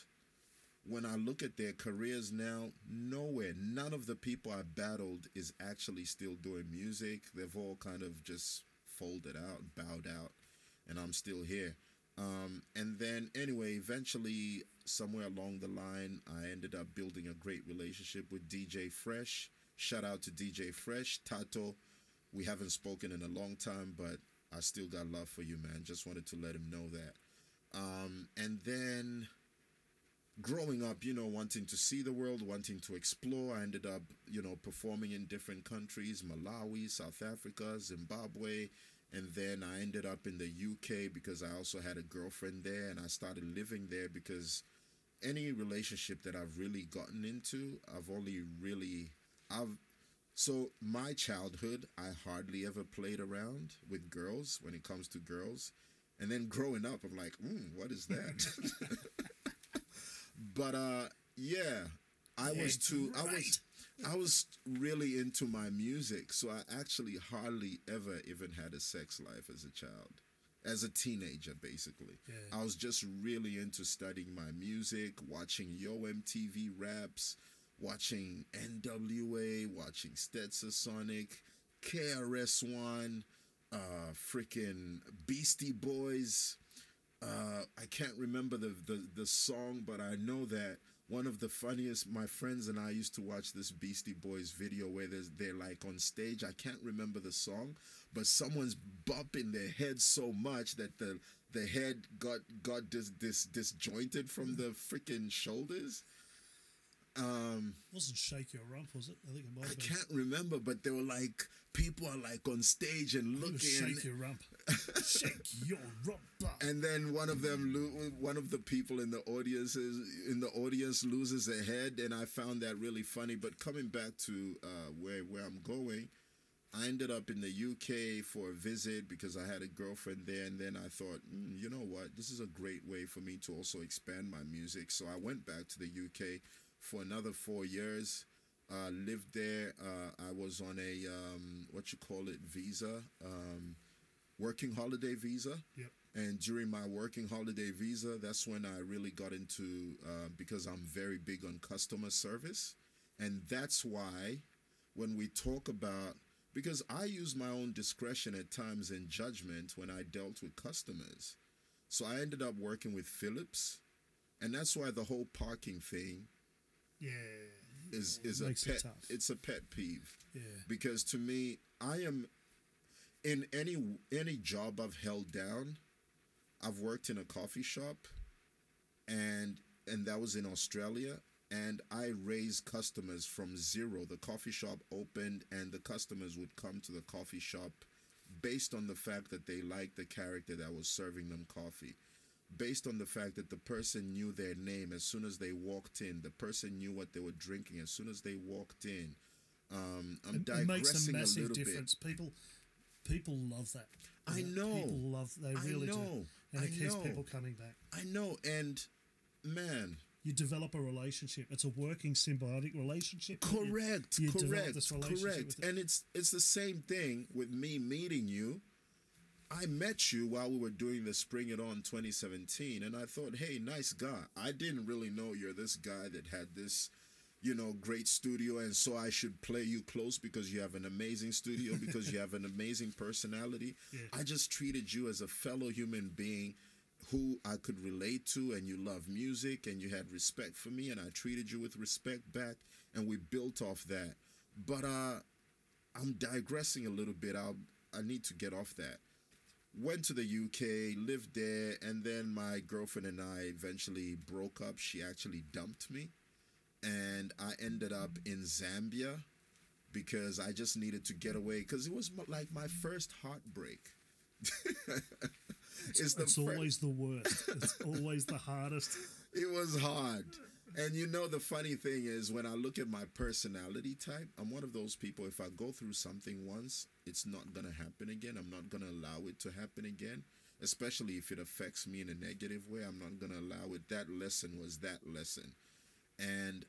when I look at their careers now, nowhere, none of the people I battled is actually still doing music. They've all kind of just folded out, bowed out, and I'm still here. Um, and then, anyway, eventually, somewhere along the line, I ended up building a great relationship with DJ Fresh. Shout out to DJ Fresh, Thato. We haven't spoken in a long time, but I still got love for you, man. Just wanted to let him know that. Um, and then growing up, you know, wanting to see the world, wanting to explore, I ended up, you know, performing in different countries Malawi, South Africa, Zimbabwe. And then I ended up in the UK because I also had a girlfriend there and I started living there because any relationship that I've really gotten into, I've only really, I've, so my childhood, I hardly ever played around with girls when it comes to girls. And then growing up, I'm like, mm, what is that? but uh, yeah, I was too. I was. I was really into my music, so I actually hardly ever even had a sex life as a child, as a teenager, basically. Yeah. I was just really into studying my music, watching Yo MTV raps, watching NWA, watching Stetsasonic, KRS One, uh, freaking Beastie Boys. Uh, I can't remember the, the the song, but I know that one of the funniest. My friends and I used to watch this Beastie Boys video where they're like on stage. I can't remember the song, but someone's bumping their head so much that the the head got got dis, dis, disjointed from the freaking shoulders. Um, wasn't Shake Your Rump, was it? I think it might I can't remember, but they were like people are like on stage and looking. Shake Your Rump. Shake Your Rump. and then one of them lo- one of the people in the audience is, in the audience loses a head and i found that really funny but coming back to uh, where where i'm going i ended up in the uk for a visit because i had a girlfriend there and then i thought mm, you know what this is a great way for me to also expand my music so i went back to the uk for another four years. Uh, lived there uh, i was on a um, what you call it visa um, working holiday visa. Yep. and during my working holiday visa, that's when I really got into uh, because I'm very big on customer service, and that's why when we talk about because I use my own discretion at times in judgment when I dealt with customers, so I ended up working with Philips, and that's why the whole parking thing Yeah. is is a pet. tough. it's a pet peeve Yeah. because to me i am in any any job i've held down i've worked in a coffee shop and and that was in australia and i raised customers from zero the coffee shop opened and the customers would come to the coffee shop based on the fact that they liked the character that was serving them coffee based on the fact that the person knew their name as soon as they walked in the person knew what they were drinking as soon as they walked in um, i'm It, it makes a digressing a, massive little difference. People, people love that. I You know. People love. They I really do, know. and I it keeps know. people coming back. i know and man You develop a relationship. It's a working symbiotic relationship. Correct you develop correct this relationship correct it. and it's it's the same thing with me meeting you I met you while we were doing the Spring It On 2017, and I thought, hey, nice guy. I didn't really know you're this guy that had this, you know, great studio, and so I should play you close because you have an amazing studio, because you have an amazing personality. Yeah. I just treated you as a fellow human being who I could relate to, and you love music, and you had respect for me, and I treated you with respect back, and we built off that. But uh, I'm digressing a little bit. I'll I need to get off that. Went to the UK, lived there, and then my girlfriend and I eventually broke up. She actually dumped me, and I ended up in Zambia because I just needed to get away because it was like my first heartbreak. it's the It's always the worst. It's always the hardest. it was hard And you know the funny thing is when I look at my personality type, I'm one of those people if I go through something once, it's not going to happen again. I'm not going to allow it to happen again, especially if it affects me in a negative way. I'm not going to allow it. That lesson was that lesson. And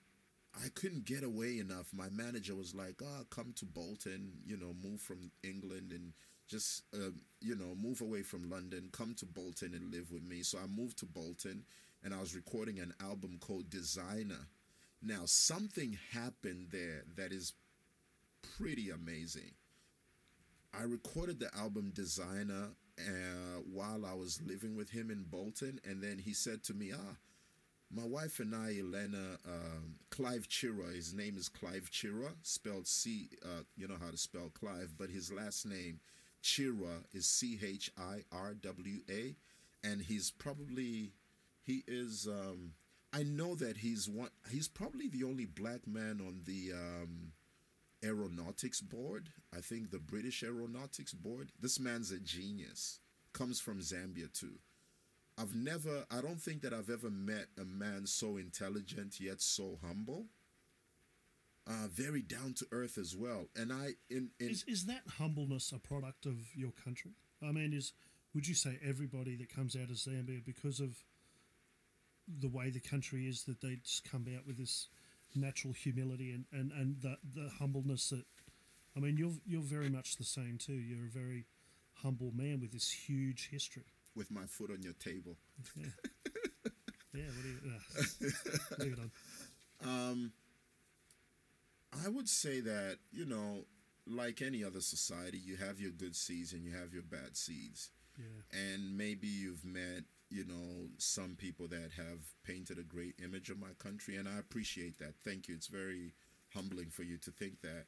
I couldn't get away enough. My manager was like, oh, come to Bolton, you know, move from England and just uh, you know, move away from London, come to Bolton and live with me." So I moved to Bolton and I was recording an album called Designer. Now, something happened there that is pretty amazing. I recorded the album Designer uh, while I was living with him in Bolton, and then he said to me, "Ah, my wife and I, Elena, um, Clive Chirwa, his name is Clive Chirwa, spelled C, uh, you know how to spell Clive, but his last name, Chirwa, is C H I R W A, and he's probably, he is, um, I know that he's one, he's probably the only black man on the um, aeronautics board. I think the British aeronautics board. This man's a genius, comes from Zambia too. I've never, I don't think that I've ever met a man so intelligent yet so humble. Uh, very down to earth as well. And I, in, in Is is that humbleness a product of your country? I mean, is would you say everybody that comes out of Zambia because of the way the country is that they just come out with this natural humility and, and, and the the humbleness that I mean you're you're very much the same too. You're a very humble man with this huge history. with my foot on your table. Yeah. yeah, what do you uh, leave it on. Um, I would say that, you know, like any other society, you have your good seeds and you have your bad seeds. Yeah. And maybe you've met, you know, some people that have painted a great image of my country, and I appreciate that. Thank you. It's very humbling for you to think that.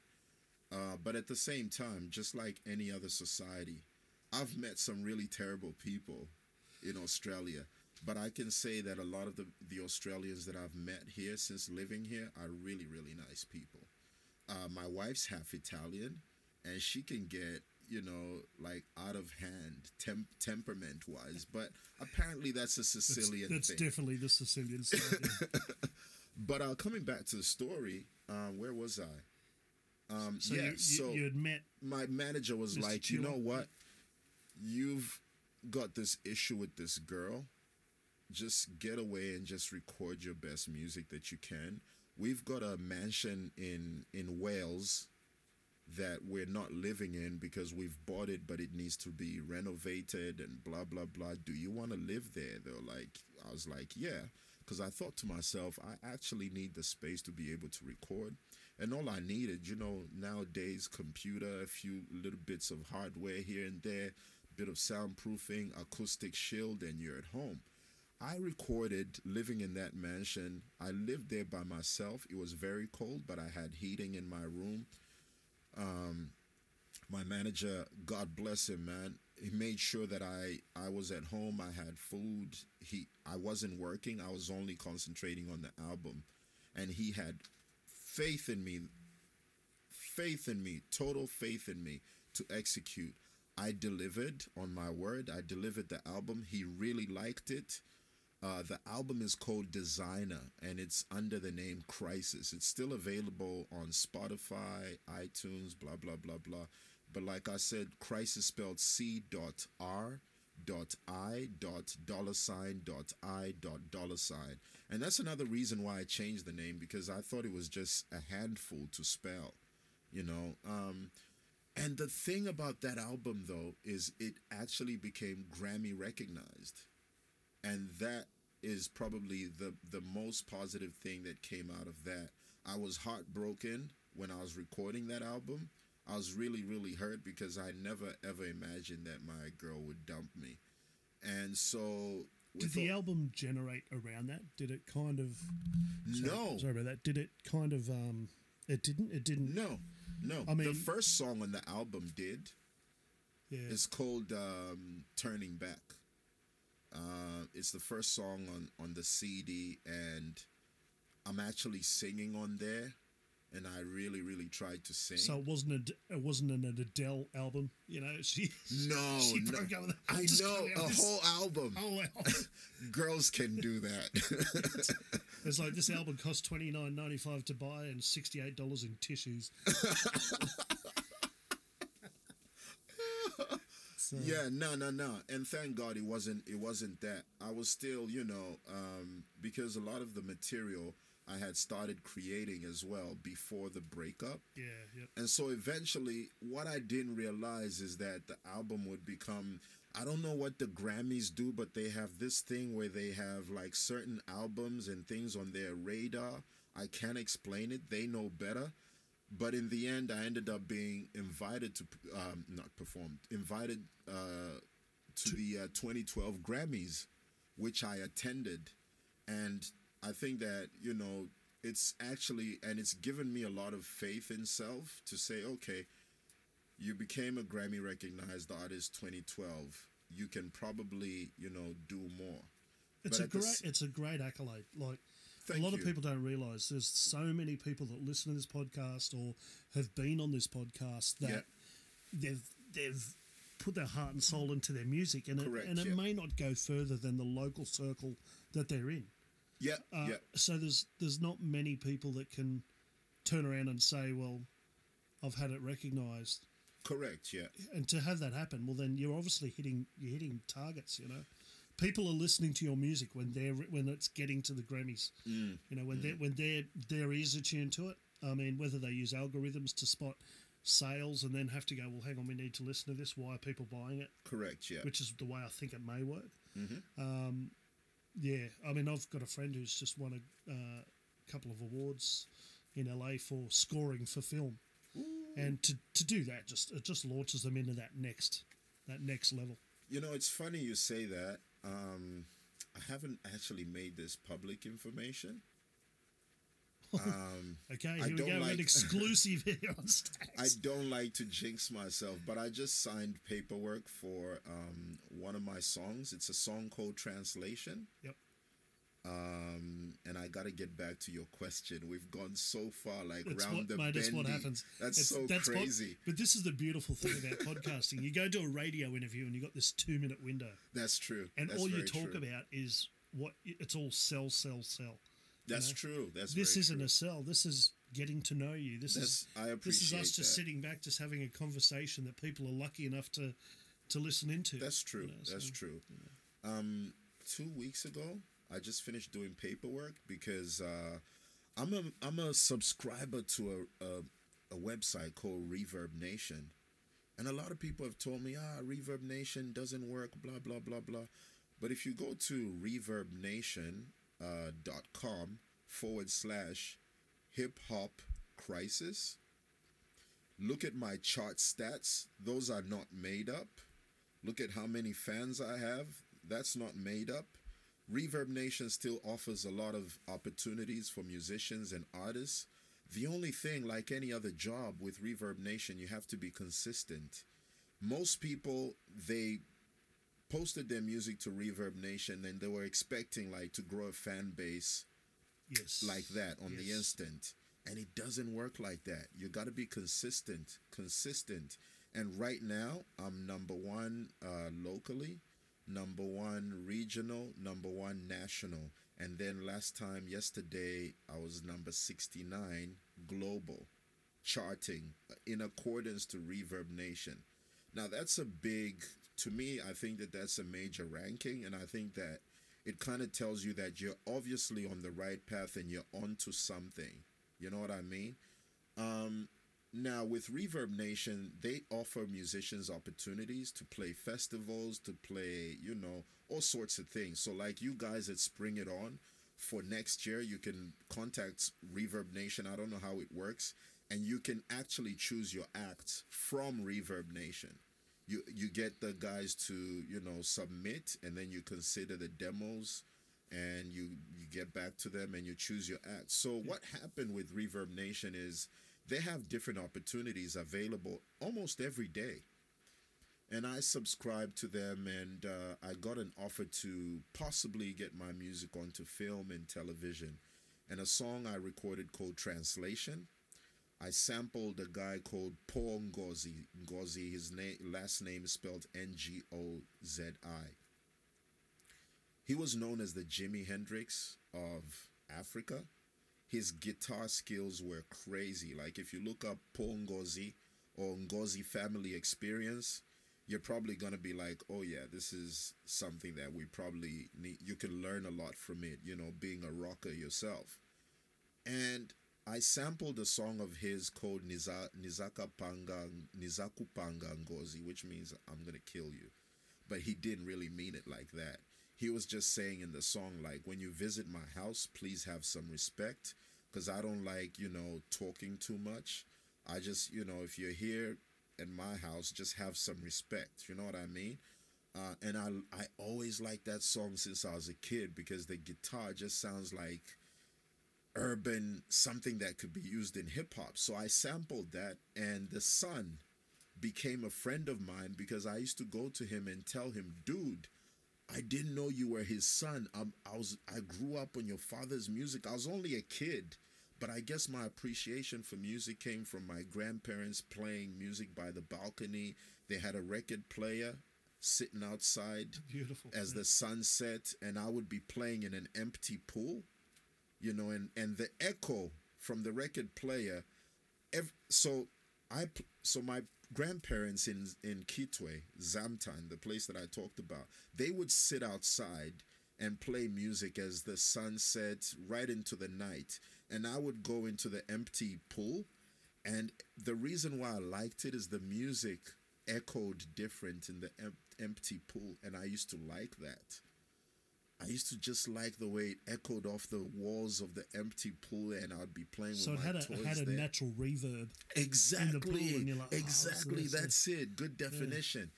Uh, but at the same time, just like any other society, I've met some really terrible people in Australia. But I can say that a lot of the, the Australians that I've met here since living here are really, really nice people. Uh, my wife's half Italian, and she can get, you know, like out of hand temp- temperament wise. But apparently that's a That's, Sicilian that's thing. definitely the Sicilian side. yeah. but uh, coming back to the story, um, where was I? Um, So yeah, you, you, so you had met my manager was Mr. like, you know what? You've got this issue with this girl. Just get away and just record your best music that you can. We've got a mansion in in Wales that we're not living in because we've bought it, but it needs to be renovated and blah blah blah. Do you want to live there? They're like, I was like, yeah, because I thought to myself, I actually need the space to be able to record, and all I needed, you know, nowadays computer, a few little bits of hardware here and there, bit of soundproofing, acoustic shield, and you're at home. I recorded living in that mansion. I lived there by myself. It was very cold, but I had heating in my room Um, my manager god bless him man. He made sure that i i was at home. I had food. He i wasn't working. I was only concentrating on the album. And he had faith in me faith in me total faith in me to execute. I delivered on my word. I delivered the album. He really liked it uh, the album is called Designer and it's under the name Crisis. It's still available on Spotify, iTunes, blah, blah, blah, blah. But like I said, Crisis spelled C dot R dot I dot dollar sign dot I dot dollar sign. And that's another reason why I changed the name because I thought it was just a handful to spell, you know. Um, and the thing about that album though is it actually became Grammy recognized and that is probably the the most positive thing that came out of that i was heartbroken when i was recording that album i was really really hurt because i never ever imagined that my girl would dump me and so Did the all- album generate around that? Did it kind of? Sorry, no sorry about that. Did it kind of? Um, it didn't. It didn't. no no I mean- the first song on the album did Yeah. It's called um, Turning Back. Uh, it's the first song on, on the CD, and I'm actually singing on there. and I really, really tried to sing. So it wasn't a it wasn't an Adele album, you know. She no, she no. broke up I know a whole album. whole album. Girls can do that. It's like this album cost twenty nine ninety five to buy and sixty eight dollars in tissues. So, yeah, no, no, no. And thank God it wasn't. It wasn't that. I was still, you know, um, because a lot of the material I had started creating as well before the breakup. yeah, yep. And so eventually, what I didn't realize is that the album would become. I don't know what the Grammys do, but they have this thing where they have like certain albums and things on their radar. I can't explain it. They know better. But in the end, I ended up being invited to, um, not performed, invited uh, to the uh, 2012 Grammys, which I attended. And I think that, you know, it's actually, and it's given me a lot of faith in self to say, okay, you became a Grammy recognized artist 2012. You can probably, you know, do more. It's But a at the great s- it's a great accolade. Like Thank a lot you. of people don't realize there's so many people that listen to this podcast or have been on this podcast that they've they've put their heart and soul into their music and Correct, it, and it may not go further than the local circle that they're in. Yeah, Uh, yeah, So there's there's not many people that can turn around and say, well, I've had it recognised, correct, yeah. and to have that happen, well, then you're obviously hitting you're hitting targets. You know, people are listening to your music when they're when it's getting to the Grammys. Mm. You know, when they when their their ears are tuned to it. I mean, whether they use algorithms to spot sales and then have to go, well, hang on, we need to listen to this. Why are people buying it? Correct, yeah. Which is the way I think it may work. Mhm. Um, yeah, I mean, I've got a friend who's just won a uh, couple of awards in LA for scoring for film, and to, to do that just it just launches them into that next that next level. You know, it's funny you say that. Um, I haven't actually made this public information. Um, Okay, I here we don't go, like- an exclusive here on I don't like to jinx myself, but I just signed paperwork for um, one of my songs. It's a song called Translation. Yep. Um, and I got to get back to your question. We've gone so far, like That's round what, the mate, that's what happens. That's It's- so what- crazy. but this is the beautiful thing about podcasting. You go to a radio interview and you got this two minute window, That's true. and That's all you talk true. about is what it's all sell, sell, sell. That's know? true. That's this isn't true. a sell. This is getting to know you. This is That's- I this is us appreciate just that. sitting back, just having a conversation that people are lucky enough to to listen into. That's true. you know, That's so- true. Um, two weeks ago, I just finished doing paperwork because uh, I'm a I'm a subscriber to a, a a website called Reverb Nation, and a lot of people have told me, ah, Reverb Nation doesn't work, blah blah blah blah. But if you go to ReverbNation uh, forward slash hip hop crisis, look at my chart stats. Those are not made up. Look at how many fans I have. That's not made up. Reverb Nation still offers a lot of opportunities for musicians and artists. The only thing, like any other job with Reverb Nation, you have to be consistent. Most people, they posted their music to Reverb Nation and they were expecting like to grow a fan base yes, like that on the instant. And it doesn't work like that. You got to be consistent, consistent. And right now, I'm number one uh, locally, number one regional, number one national. And then last time, yesterday, I was number 69 global charting in accordance to Reverb Nation. Now, that's a big, to me, I think that that's a major ranking. And I think that it kind of tells you that you're obviously on the right path and you're onto something. You know what I mean? Um, now, with Reverb Nation, they offer musicians opportunities to play festivals, to play, you know, all sorts of things. So, like you guys at Spring It On, for next year, you can contact Reverb Nation. I don't know how it works. And you can actually choose your acts from Reverb Nation. You, you get the guys to you know submit and then you consider the demos and you you get back to them and you choose your act. So what happened with Reverb Nation is they have different opportunities available almost every day. And I subscribed to them and uh, I got an offer to possibly get my music onto film and television. And a song I recorded called Translation I sampled a guy called Paul Ngozi. Ngozi, his name last name is spelled N G O Z I. He was known as the Jimi Hendrix of Africa. His guitar skills were crazy. Like if you look up Paul Ngozi or Ngozi Family Experience, you're probably gonna be like, oh yeah, this is something that we probably need. You can learn a lot from it. You know, being a rocker yourself. And I sampled a song of his called Niza, Nizaka Panga Nizaku Panga Ngozi, which means I'm gonna kill you. But he didn't really mean it like that. He was just saying in the song, like, when you visit my house, please have some respect. Because I don't like, you know, talking too much. I just, you know, if you're here in my house, just have some respect. You know what I mean? Uh, and I, I always liked that song since I was a kid because the guitar just sounds like urban something that could be used in hip hop. So I sampled that, and the son became a friend of mine because I used to go to him and tell him, dude, I didn't know you were his son. Um, I was I grew up on your father's music. I was only a kid, but I guess my appreciation for music came from my grandparents playing music by the balcony. They had a record player sitting outside Beautiful. as the sun set and I would be playing in an empty pool, you know, and and the echo from the record player. Ev- so I so my grandparents in in Kitwe, Zamtan, the place that I talked about, they would sit outside and play music as the sun set right into the night, and I would go into the empty pool. And the reason why I liked it is the music echoed different in the em- empty pool, and I used to like that. I used to just like the way it echoed off the walls of the empty pool, and I'd be playing So with it my toys it had a natural reverb. Exactly. you're like, "Oh, exactly. That's it. Good definition.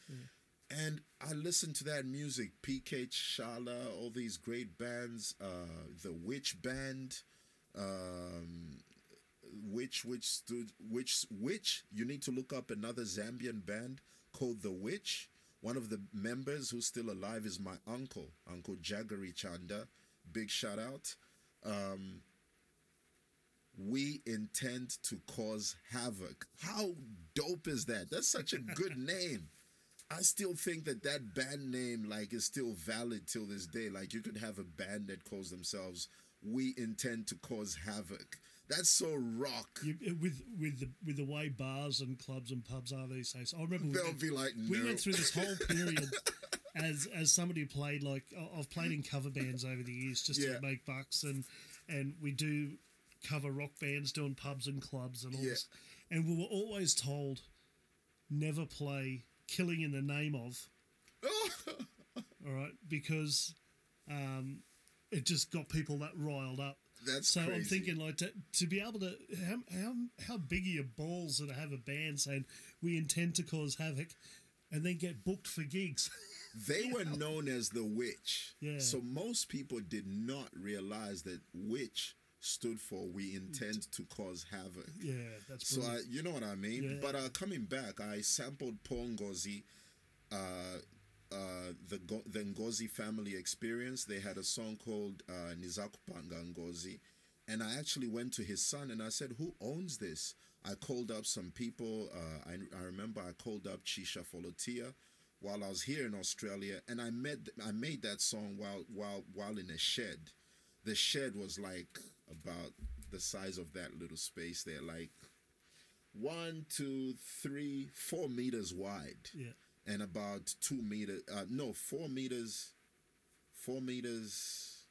And I listened to that music, PK Shala, all these great bands, uh, the Witch Band, um, which which stood which which you need to look up another Zambian band called the Witch. One of the members who's still alive is my uncle, Uncle Jagari Chanda. Big shout out. Um, we intend to cause havoc. How dope is that? That's such a good name. I still think that that band name like is still valid till this day. Like you could have a band that calls themselves "We Intend to Cause Havoc." That's so rock. You, with with the with the way bars and clubs and pubs are these days. I remember we They'll went, be like, we "No." went through this whole period as as somebody who played like I've played in cover bands over the years just Yeah. to make bucks and and we do cover rock bands doing pubs and clubs and all Yeah. this and we were always told never play killing in the name of all right because um, it just got people that riled up That's so I'm thinking like to, to be able to how, how how big are your balls to have a band saying we intend to cause havoc, and then get booked for gigs. They were known as the witch. Yeah. So most people did not realize that witch stood for we intend to cause havoc. yeah, that's So I, you know what I mean. Yeah. But uh, coming back, I sampled Paul Ngozi, uh, uh, the Go- the Ngozi family experience. They had a song called uh, Nizakupanga Ngozi, and I actually went to his son and I said, "Who owns this?" I called up some people. Uh, I, I remember I called up Chisha Folotia while I was here in Australia, and I met I made that song while while while in a shed. The shed was like about the size of that little space there, like one, two, three, four meters wide, yeah, and about two meters. Uh, no, four meters. Four meters.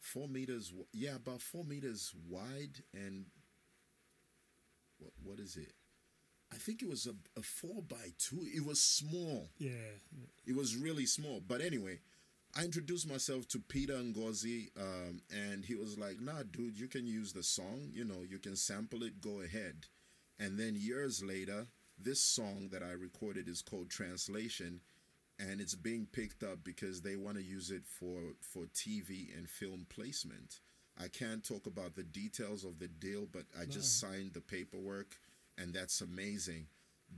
Four meters. Yeah, about four meters wide, and what what is it? I think it was a, a four by two. It was small. yeah, It was really small. But anyway, I introduced myself to Peter Ngozi, um, and he was like, "Nah, dude, you can use the song. You know, you can sample it. Go ahead." And then years later, this song that I recorded is called Translation, and it's being picked up because they want to use it for for TV and film placement. I can't talk about the details of the deal, but I just signed the paperwork, and that's amazing.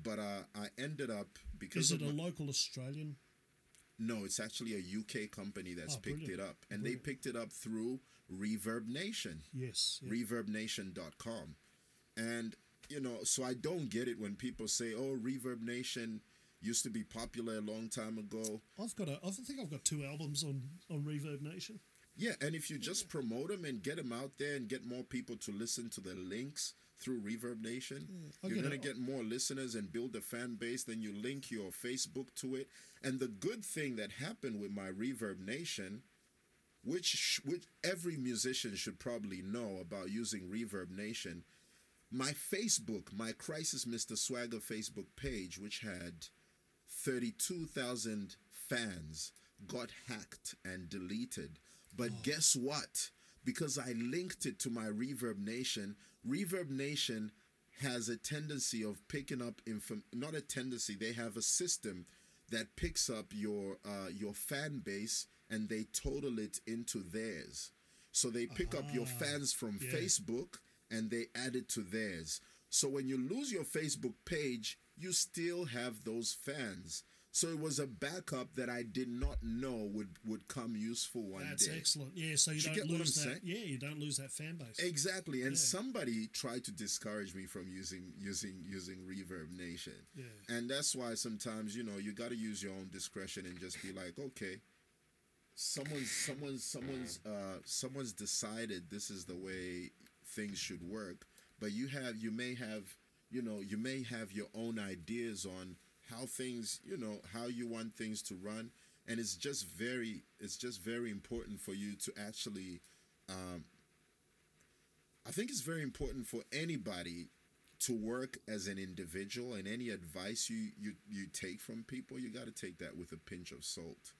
But uh, I ended up because is it of a my- local Australian? no, it's actually a UK company that's Oh, picked it up, and Brilliant. they picked it up through Reverb Nation, Yes, yeah. ReverbNation.com, And you know, so I don't get it when people say, "Oh, Reverb Nation used to be popular a long time ago." I've got a. I think I've got two albums on on Reverb Nation. Yeah, and if you just promote them and get them out there and get more people to listen to the links through Reverb Nation, hmm, I'll you're going to get more listeners and build a fan base. Then you link your Facebook to it. And the good thing that happened with my Reverb Nation, which sh- which every musician should probably know about using Reverb Nation, my Facebook, my Crisis Mr. Swagger Facebook page, which had 32,000 fans got hacked and deleted. But guess what? Because I linked it to my Reverb Nation, Reverb Nation has a tendency of picking up info not a tendency, they have a system that picks up your uh, your fan base and they total it into theirs. So they pick up your fans from yeah. Facebook and they add it to theirs. So when you lose your Facebook page, you still have those fans. So it was a backup that I did not know would would come useful one That's day. excellent. Yeah, so you You don't get what I'm lose that. saying? Yeah, you don't lose that fan base. Exactly, and Yeah. somebody tried to discourage me from using using using Reverb Nation, Yeah. and that's why sometimes you know you got to use your own discretion and just be like, okay, someone's someone's someone's uh someone's decided this is the way things should work, but you have you may have you know you may have your own ideas on how things you know how you want things to run, and it's just very it's just very important for you to actually um, I think it's very important for anybody to work as an individual and any advice you you, you take from people you got to take that with a pinch of salt.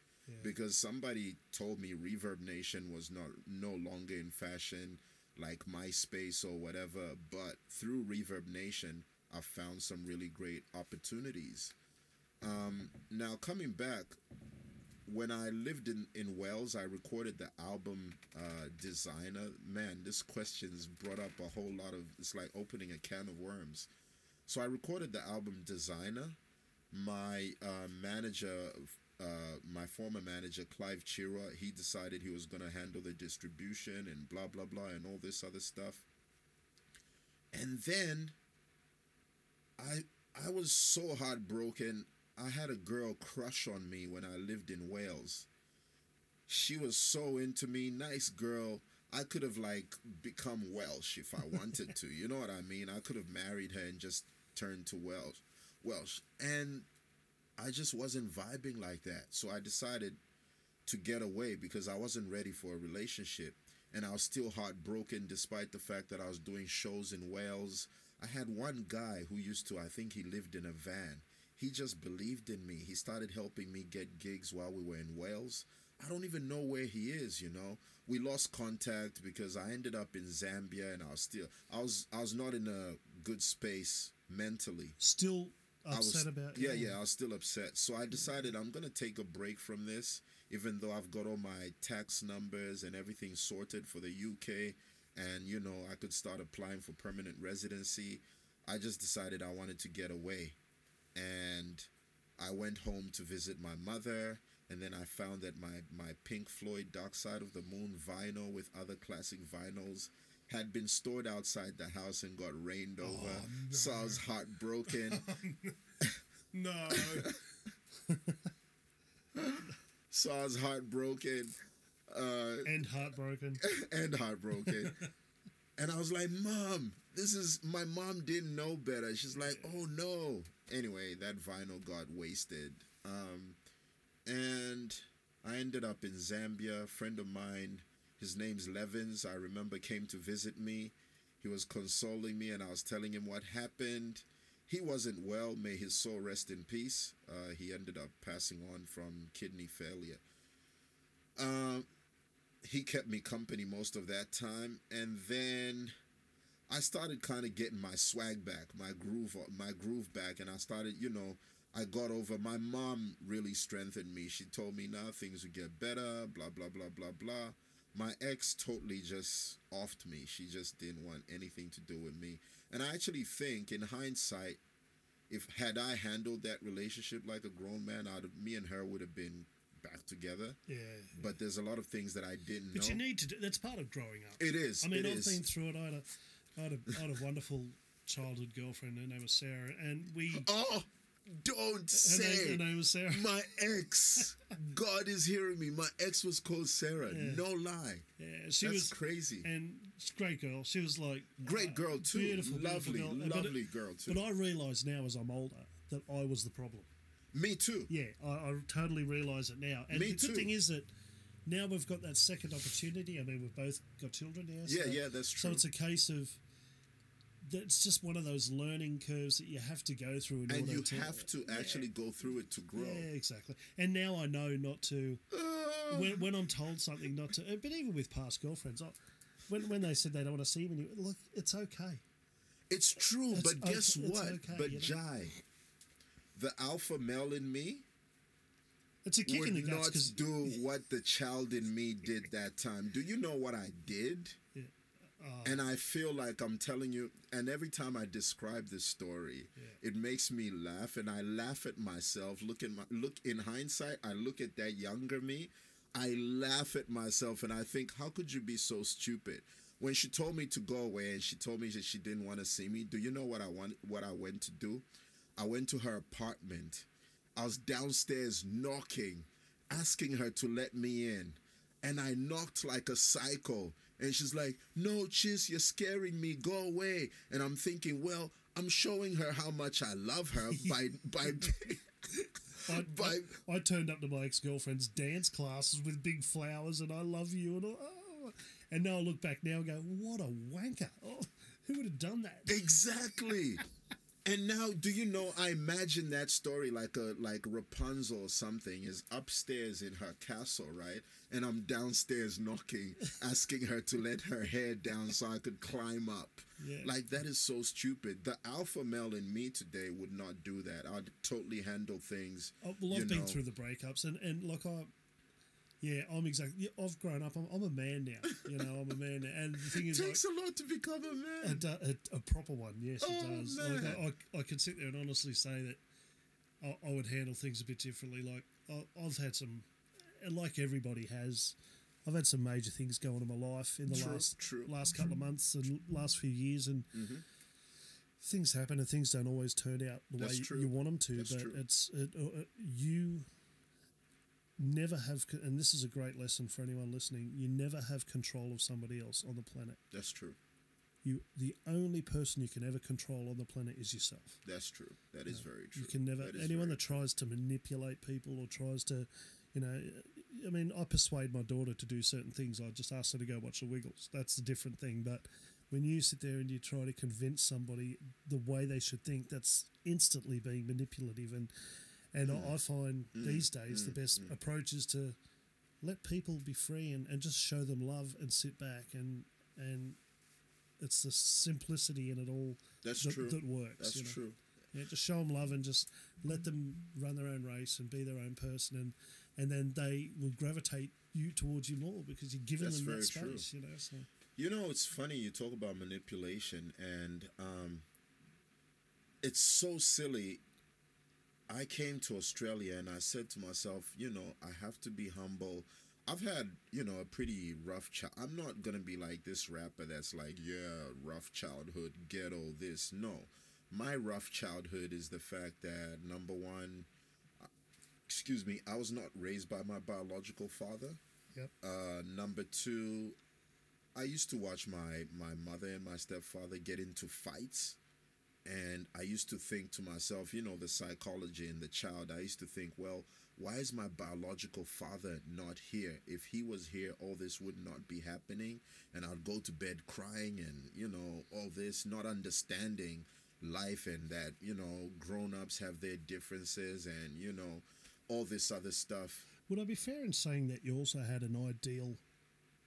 Because somebody told me reverb nation was not no longer in fashion like myspace or whatever but through reverb nation i found some really great opportunities um, now coming back when I lived in, in Wales, I recorded the album uh, Designer. Man, this question's brought up a whole lot of. It's like opening a can of worms. So I recorded the album Designer. My uh, manager, uh, my former manager Clive Chira, he decided he was gonna handle the distribution and blah blah blah and all this other stuff. And then I I was so heartbroken. I had a girl crush on me when I lived in Wales. She was so into me, nice girl. I could have like become Welsh if I wanted to. You know what I mean? I could have married her and just turned to Welsh. Welsh. And I just wasn't vibing like that. So I decided to get away because I wasn't ready for a relationship. And I was still heartbroken despite the fact that I was doing shows in Wales. I had one guy who used to, I think he lived in a van. He just believed in me. He started helping me get gigs while we were in Wales. I don't even know where he is, you know. We lost contact because I ended up in Zambia and I was still I was I was not in a good space mentally. Still I was, upset about yeah, yeah, I was still upset. So I decided I'm gonna take a break from this, even though I've got all my tax numbers and everything sorted for the UK, and you know I could start applying for permanent residency. I just decided I wanted to get away, and I went home to visit my mother. And then I found that my, my Pink Floyd Dark Side of the Moon vinyl with other classic vinyls had been stored outside the house and got rained over. So I was heartbroken. No. So I was heartbroken uh, and heartbroken. and heartbroken. and I was like, Mom, this is my mom didn't know better. She's like, Oh no. Anyway, that vinyl got wasted. Um, and I ended up in Zambia. A friend of mine, his name's Levins, I remember came to visit me. He was consoling me, and I was telling him what happened. He wasn't well. May his soul rest in peace. Uh, he ended up passing on from kidney failure. Um, he kept me company most of that time, and then I started kind of getting my swag back, my groove, my groove back, and I started, you know, I got over. My mom really strengthened me. She told me now things would get better. Blah blah blah blah blah. My ex totally just offed me. She just didn't want anything to do with me. And I actually think, in hindsight, if had I handled that relationship like a grown man, out of me and her would have been back together. Yeah. But there's a lot of things that I didn't But know. you need to do that's part of growing up. It is, I mean, I've is. been through it. I had a, I had a, I had a wonderful childhood girlfriend. Her name was Sarah, and we. Oh, don't say. name, her name was Sarah. My ex, God is hearing me. My ex was called Sarah. Yeah. No lie. Yeah, she That's was crazy. and great girl. She was like Great uh, girl too. beautiful, lovely, beautiful girl. But lovely girl too. But I realise now, as I'm older, that I was the problem. me too. Yeah, I, I totally realise it now. And Me the good too. thing is that now we've got that second opportunity. I mean, we've both got children now. Yeah, so, yeah, that's true. So it's a case of that's just one of those learning curves that you have to go through in and order you to have to actually go through it to grow. Yeah, exactly. And now I know not to Uh, when, when I'm told something not to. But even with past girlfriends, I, when when they said they don't want to see me, anymore, look, it's okay. It's true, It's but guess okay- it's what? okay, but you know? Jai, the alpha male in me It's a kick in the would guts not do what the child in me did that time. Do you know what I did? Yeah. Uh-huh. and I feel like I'm telling you, and every time I describe this story, it makes me laugh, and I laugh at myself. Look at my look in hindsight, I look at that younger me, I laugh at myself, and I think, how could you be so stupid? When she told me to go away, and she told me that she didn't want to see me, do you know what I want? What I went to do? I went to her apartment. I was downstairs knocking, asking her to let me in. And I knocked like a psycho. And she's like, No, Chis, you're scaring me. Go away. And I'm thinking, Well, I'm showing her how much I love her by by I, by I, I turned up to my ex girlfriend's dance classes with big flowers and I love you and. Oh. And now I look back now and go, what a wanker! Oh, who would have done that? Exactly. And now, do you know? I imagine that story like a like Rapunzel or something is upstairs in her castle, right? And I'm downstairs knocking, asking her to let her hair down so I could climb up. Yeah. Like that is so stupid. The alpha male in me today would not do that. I'd totally handle things. Oh, well, I've you been know. through the breakups, and and like I, yeah, I'm exactly. Yeah, I've grown up. I'm, I'm a man now. You know, I'm a man now. And the thing is, like, takes a lot to become a a, man. du- a, a proper one. Yes, it Oh, does. Like. I, I, I could sit there and honestly say that I, I would handle things a bit differently. Like I, I've had some, and like everybody has, I've had some major things go on in my life in the True, last true. last couple of months and last few years, and things happen and things don't always turn out the Mm-hmm. That's way you, you want them to. That's but it's it, uh, uh, you never have, and this is a great lesson for anyone listening. You never have control of somebody else on the planet. That's true. You, the only person you can ever control on the planet is yourself. That's true. That is very true. You can never That anyone that tries to manipulate people or tries to, you know, I mean, I persuade my daughter to do certain things. I just ask her to go watch the Wiggles. That's a different thing. But when you sit there and you try to convince somebody the way they should think, that's instantly being manipulative. And and I, I find these days the mm. best mm. approach is to let people be free and, and just show them love and sit back and and it's the simplicity in it all That's that, true. that works. That's you know? true. Yeah, just show them love and just let them run their own race and be their own person, and and then they will gravitate you towards you more because you're giving That's them that space. true. You know, so You know, it's funny you talk about manipulation, and um, it's so silly. I came to Australia and I said to myself, you know, I have to be humble. I've had, you know, a pretty rough child. I'm not gonna be like this rapper that's like, yeah, rough childhood, ghetto, this. No, my rough childhood is the fact that number one, excuse me, I was not raised by my biological father. yep. Uh, number two, I used to watch my my mother and my stepfather get into fights, and I used to think to myself, you know, the psychology in the child. I used to think, well, why is my biological father not here? If he was here, all this would not be happening, and I'd go to bed crying, and you know, all this, not understanding life, and that you know, grown ups have their differences, and you know, all this other stuff. Would I be fair in saying that you also had an ideal,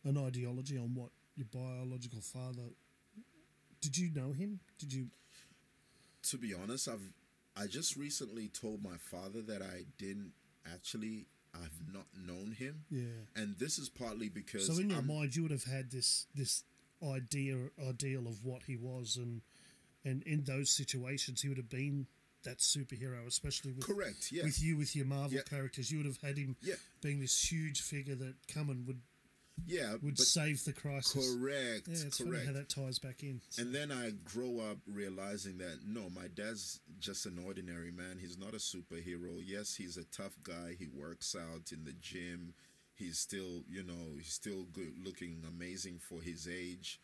an ideology on what your biological father? Did you know him? Did you? To be honest, I've I just recently told my father that I didn't actually I've not known him. Yeah. And this is partly because So in your I'm- mind, you would have had this this idea ideal of what he was, and and in those situations, he would have been that superhero, especially with correct, yeah. with you with your Marvel Yeah. characters. You would have had him Yeah. being this huge figure that come and would yeah, would save the crisis. correct, Yeah, it's funny correct. how that ties back in. And then I grow up realizing that no, my dad's just an ordinary man. He's not a superhero. Yes, he's a tough guy. He works out in the gym. He's still, you know, he's still good looking amazing for his age.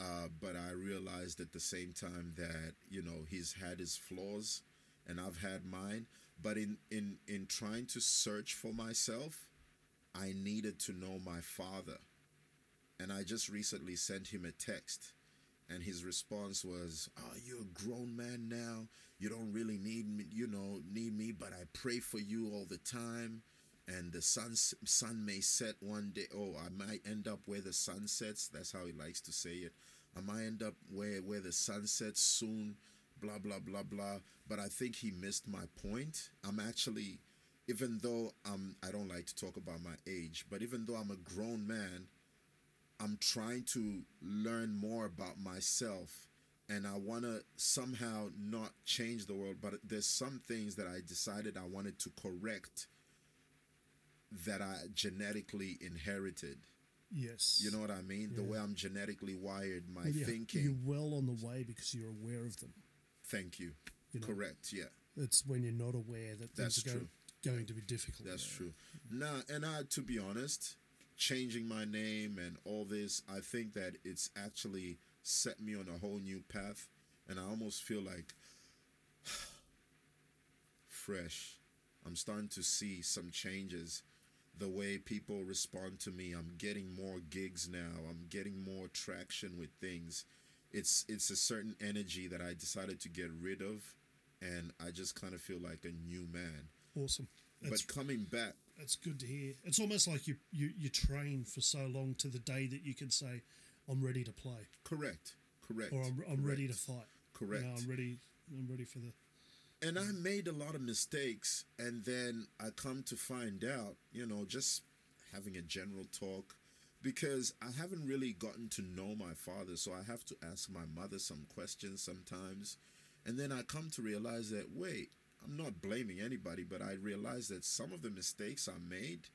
Uh, but I realized at the same time that, you know, he's had his flaws and I've had mine. But in, in, in trying to search for myself, I needed to know my father. And I just recently sent him a text and his response was, "Oh, you're a grown man now. You don't really need me, you know, need me, but I pray for you all the time. And the sun sun may set one day. Oh, I might end up where the sun sets. That's how he likes to say it. I might end up where where the sun sets soon. Blah blah blah blah. But I think he missed my point. I'm actually, even though I'm, I don't like to talk about my age, but even though I'm a grown man, I'm trying to learn more about myself and I want to somehow not change the world, but there's some things that I decided I wanted to correct that I genetically inherited. Yes. You know what I mean? The way I'm genetically wired, my yeah, thinking. You're well on the way because you're aware of them. Thank you. You know. Correct. Yeah. It's when you're not aware that things That's are going, true. Going to be difficult. That's yeah. true. Nah, and I, to be honest, changing my name and all this, I think that it's actually set me on a whole new path, and I almost feel like fresh. I'm starting to see some changes. The way people respond to me, I'm getting more gigs now. I'm getting more traction with things. It's it's a certain energy that I decided to get rid of, and I just kind of feel like a new man. Awesome. That's, but coming back, that's good to hear. It's almost like you, you, you train for so long to the day that you can say, I'm ready to play. correct, correct, Or I'm, I'm ready to fight. Correct. You know, I'm ready. I'm ready for the. And I made a lot of mistakes, and then I come to find out, you know, just having a general talk, because I haven't really gotten to know my father, so I have to ask my mother some questions sometimes, and then I come to realize that wait, I'm not blaming anybody, but I realize that some of the mistakes I made,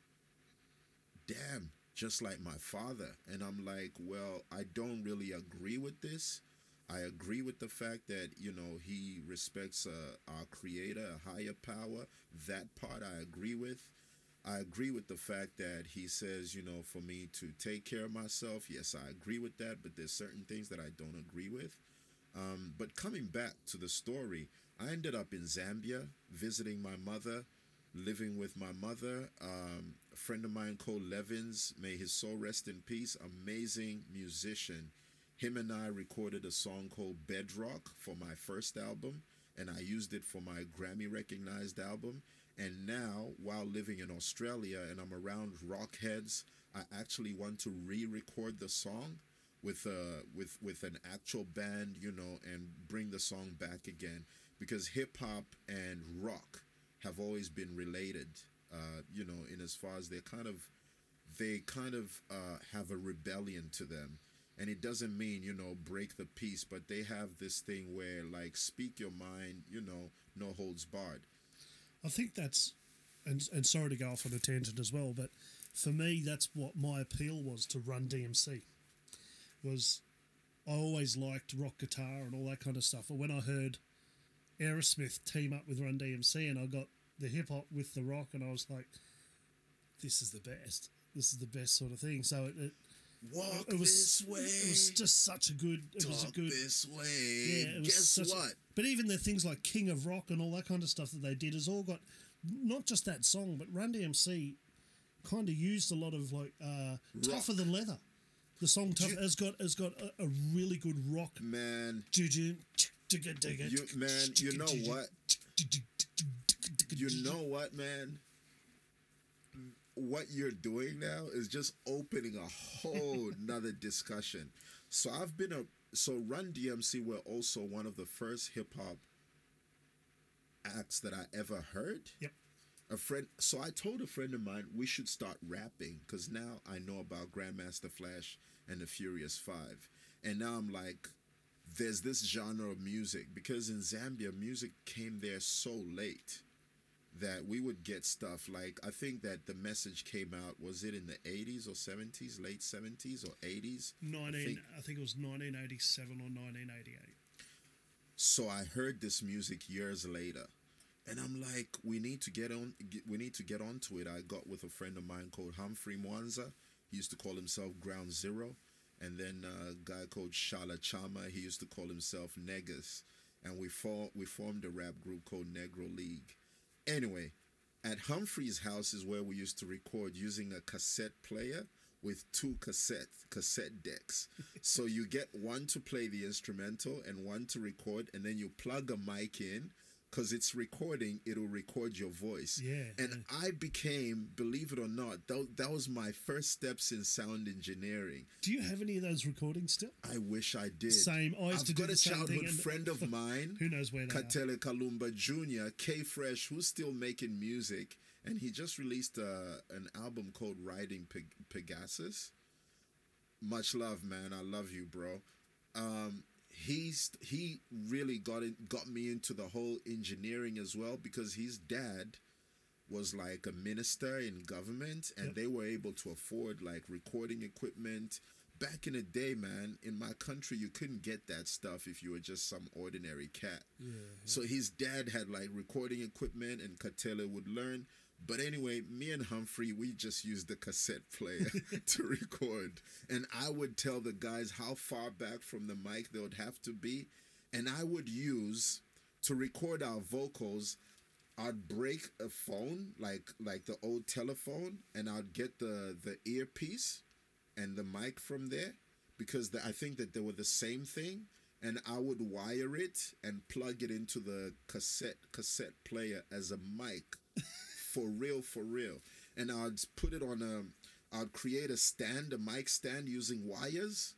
damn, just like my father, and I'm like, well, I don't really agree with this. I agree with the fact that you know he respects uh, our creator, a higher power. That part I agree with. I agree with the fact that he says, you know, for me to take care of myself. Yes, I agree with that, but there's certain things that I don't agree with. Um, but coming back to the story, I ended up in Zambia visiting my mother, living with my mother. Um, a friend of mine, Cole Levins, may his soul rest in peace, amazing musician. Him and I recorded a song called Bedrock for my first album, and I used it for my Grammy recognized album. And now, while living in Australia and I'm around rock heads, I actually want to re-record the song with uh with with an actual band, you know, and bring the song back again because hip hop and rock have always been related. Uh, you know, in as far as they kind of they kind of uh, have a rebellion to them. And it doesn't mean, you know, break the peace, but they have this thing where, like, speak your mind, you know, no holds barred. I think that's, and and sorry to go off on a tangent as well, but for me, that's what my appeal was to Run DMC. Was I always liked rock guitar and all that kind of stuff, but when I heard Aerosmith team up with Run DMC and I got the hip hop with the rock, and I was like, this is the best. This is the best sort of thing. So it, it, Walk it was this way. it was just such a good. It was a good. this way. Yeah, it was Guess such a- but even the things like King of Rock and all that kind of stuff that they did has all got not just that song, but Run DMC kind of used a lot of like uh, tougher than leather. The song tough has got has got a, a really good rock. Man, You, man, you know what? You know what, man? What you're doing now is just opening a whole nother discussion. So I've been a so Run DMC were also one of the first hip hop acts that I ever heard. Yep. A friend, so I told a friend of mine we should start rapping because now I know about Grandmaster Flash and the Furious Five, and now I'm like, there's this genre of music because in Zambia music came there so late that we would get stuff like I think that the message came out was it in the 80s or 70s, late 70s or 80s? Nineteen, think- I think it was nineteen eighty seven or nineteen eighty eight. So I heard this music years later, and I'm like, we need to get on. We need to get onto it. I got with a friend of mine called Humphrey Mwanza. He used to call himself Ground Zero, and then uh, a guy called Shala Chama. He used to call himself Negus, and we for, we formed a rap group called Negro League. Anyway, at Humphrey's house is where we used to record using a cassette player with two cassette cassette decks. so you get one to play the instrumental and one to record, and then you plug a mic in. Cause it's recording, it'll record your voice. Yeah, And I became, believe it or not, that, that was my first steps in sound engineering. Do you have any of those recordings still? I wish I did. Same. I used I've to do got a childhood friend of mine. Who knows where? Katele Kalumba Jr., K Fresh, who's still making music, and he just released uh, an album called Riding Peg- Pegasus. Much love, man. I love you, bro. Um, he's he really got in, got me into the whole engineering as well because his dad was like a minister in government and Yep. they were able to afford like recording equipment. Back in the day man in my country you couldn't get that stuff if you were just some ordinary cat. So his dad had like recording equipment and Katele would learn but anyway me and humphrey we just used the cassette player to record. And i would tell the guys how far back from the mic they would have to be. And i would use to record our vocals I'd break a phone like like the old telephone, and I'd get the the earpiece and the mic from there because the, I think that they were the same thing, and I would wire it and plug it into the cassette cassette player as a mic, for real, for real, and I'd put it on a, I'd create a stand, a mic stand using wires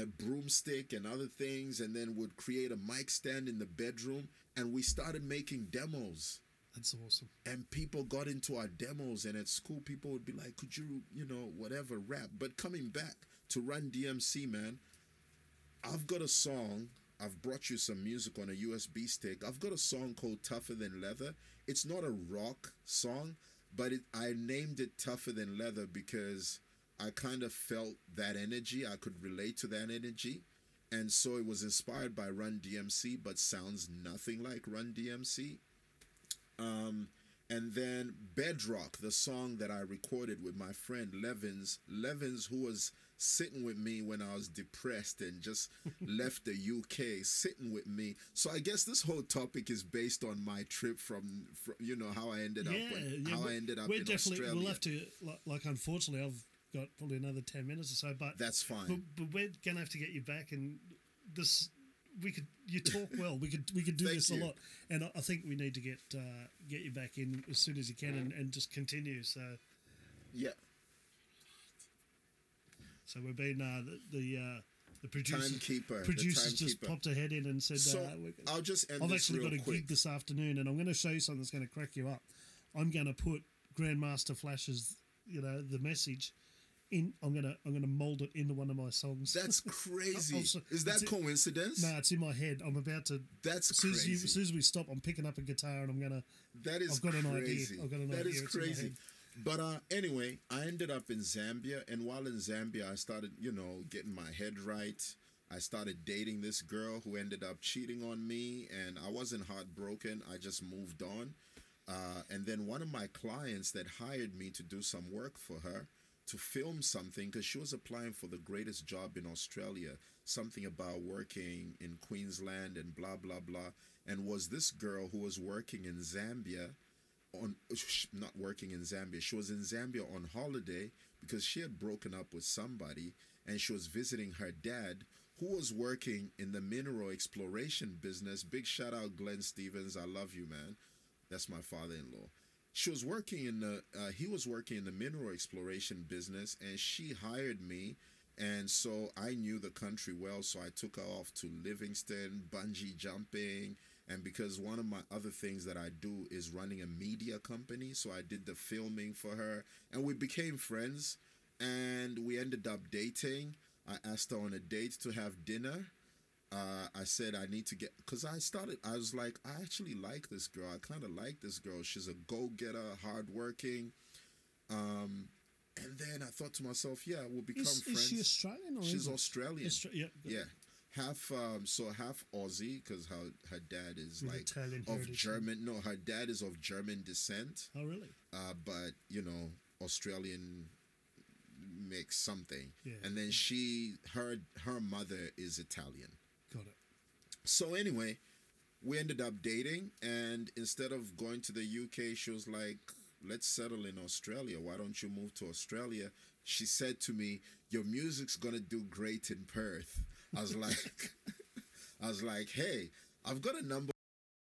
a broomstick and other things, and then would create a mic stand in the bedroom. And we started making demos, That's awesome. and people got into our demos. And at school, people would be like, "Could you, you know, whatever, rap?" But coming back to Run DMC, man, I've got a song. I've brought you some music on a USB stick. I've got a song called Tougher Than Leather. It's not a rock song, but it, I named it Tougher Than Leather because I kind of felt that energy. I could relate to that energy. And so it was inspired by Run DMC, but sounds nothing like Run DMC. Um, and then Bedrock, the song that I recorded with my friend Levins, Levins, who was sitting with me when I was depressed and just left the UK, sitting with me. So I guess this whole topic is based on my trip from, from you know, how I ended Yeah, up, when, yeah. how I ended up we're in definitely, Australia. We'll have to, like, like, unfortunately, I've got probably another 10 minutes or so, but, That's fine. but, but we're going to have to get you back and this. We could you talk well. We could we could do this you. a lot, and I, I think we need to get uh, get you back in as soon as you can and, and just continue. So yeah. So we've been uh, the the, uh, the producers Timekeeper, the producers just timekeeper. popped ahead in and said So uh, I'll just end I've actually got a quick. gig this afternoon, and I'm going to show you something that's going to crack you up. I'm going to put Grandmaster Flash's, you know, the message in. I'm gonna I'm gonna mold it into one of my songs. That's crazy. Also, Is that coincidence? no, it's in my head. I'm about to. That's as soon as, you, as soon as we stop, I'm picking up a guitar and I'm gonna. That is I've got an idea. I've got an That idea. is It's crazy. But uh, anyway, I ended up in Zambia, and while in Zambia, I started, you know, getting my head right. I started dating this girl who ended up cheating on me, and I wasn't heartbroken. I just moved on. Uh, and then one of my clients that hired me to do some work for her to film something because she was applying for the greatest job in Australia, something about working in Queensland and blah blah blah. And was this girl who was working in Zambia on not working in Zambia. She was in Zambia on holiday because she had broken up with somebody and she was visiting her dad who was working in the mineral exploration business. Big shout out Glenn Stevens. I love you, man. That's my father-in-law. She was working in the uh, he was working in the mineral exploration business and she hired me and so I knew the country well so I took her off to Livingstone, bungee jumping, and because one of my other things that I do is running a media company, so I did the filming for her, and we became friends, and we ended up dating. I asked her on a date to have dinner. uh, I said I need to get because I started. I was like, I actually like this girl. I kind of like this girl. She's a go getter, hardworking. Um, and then I thought to myself, yeah, we'll become Is, friends. is she Australian or She's English? Australian. Austra- yeah. Yeah, half um, so half Aussie because her her dad is With like Italian of heritage. German. No, her dad is of German descent, Oh, really? uh, but you know Australian mix something. Yeah. And then she her her mother is Italian. Got it. So anyway, we ended up dating, and instead of going to the UK, she was like, "Let's settle in Australia. Why don't you move to Australia?" She said to me, "Your music's gonna do great in Perth." I was like, "I was like, hey." I've got a number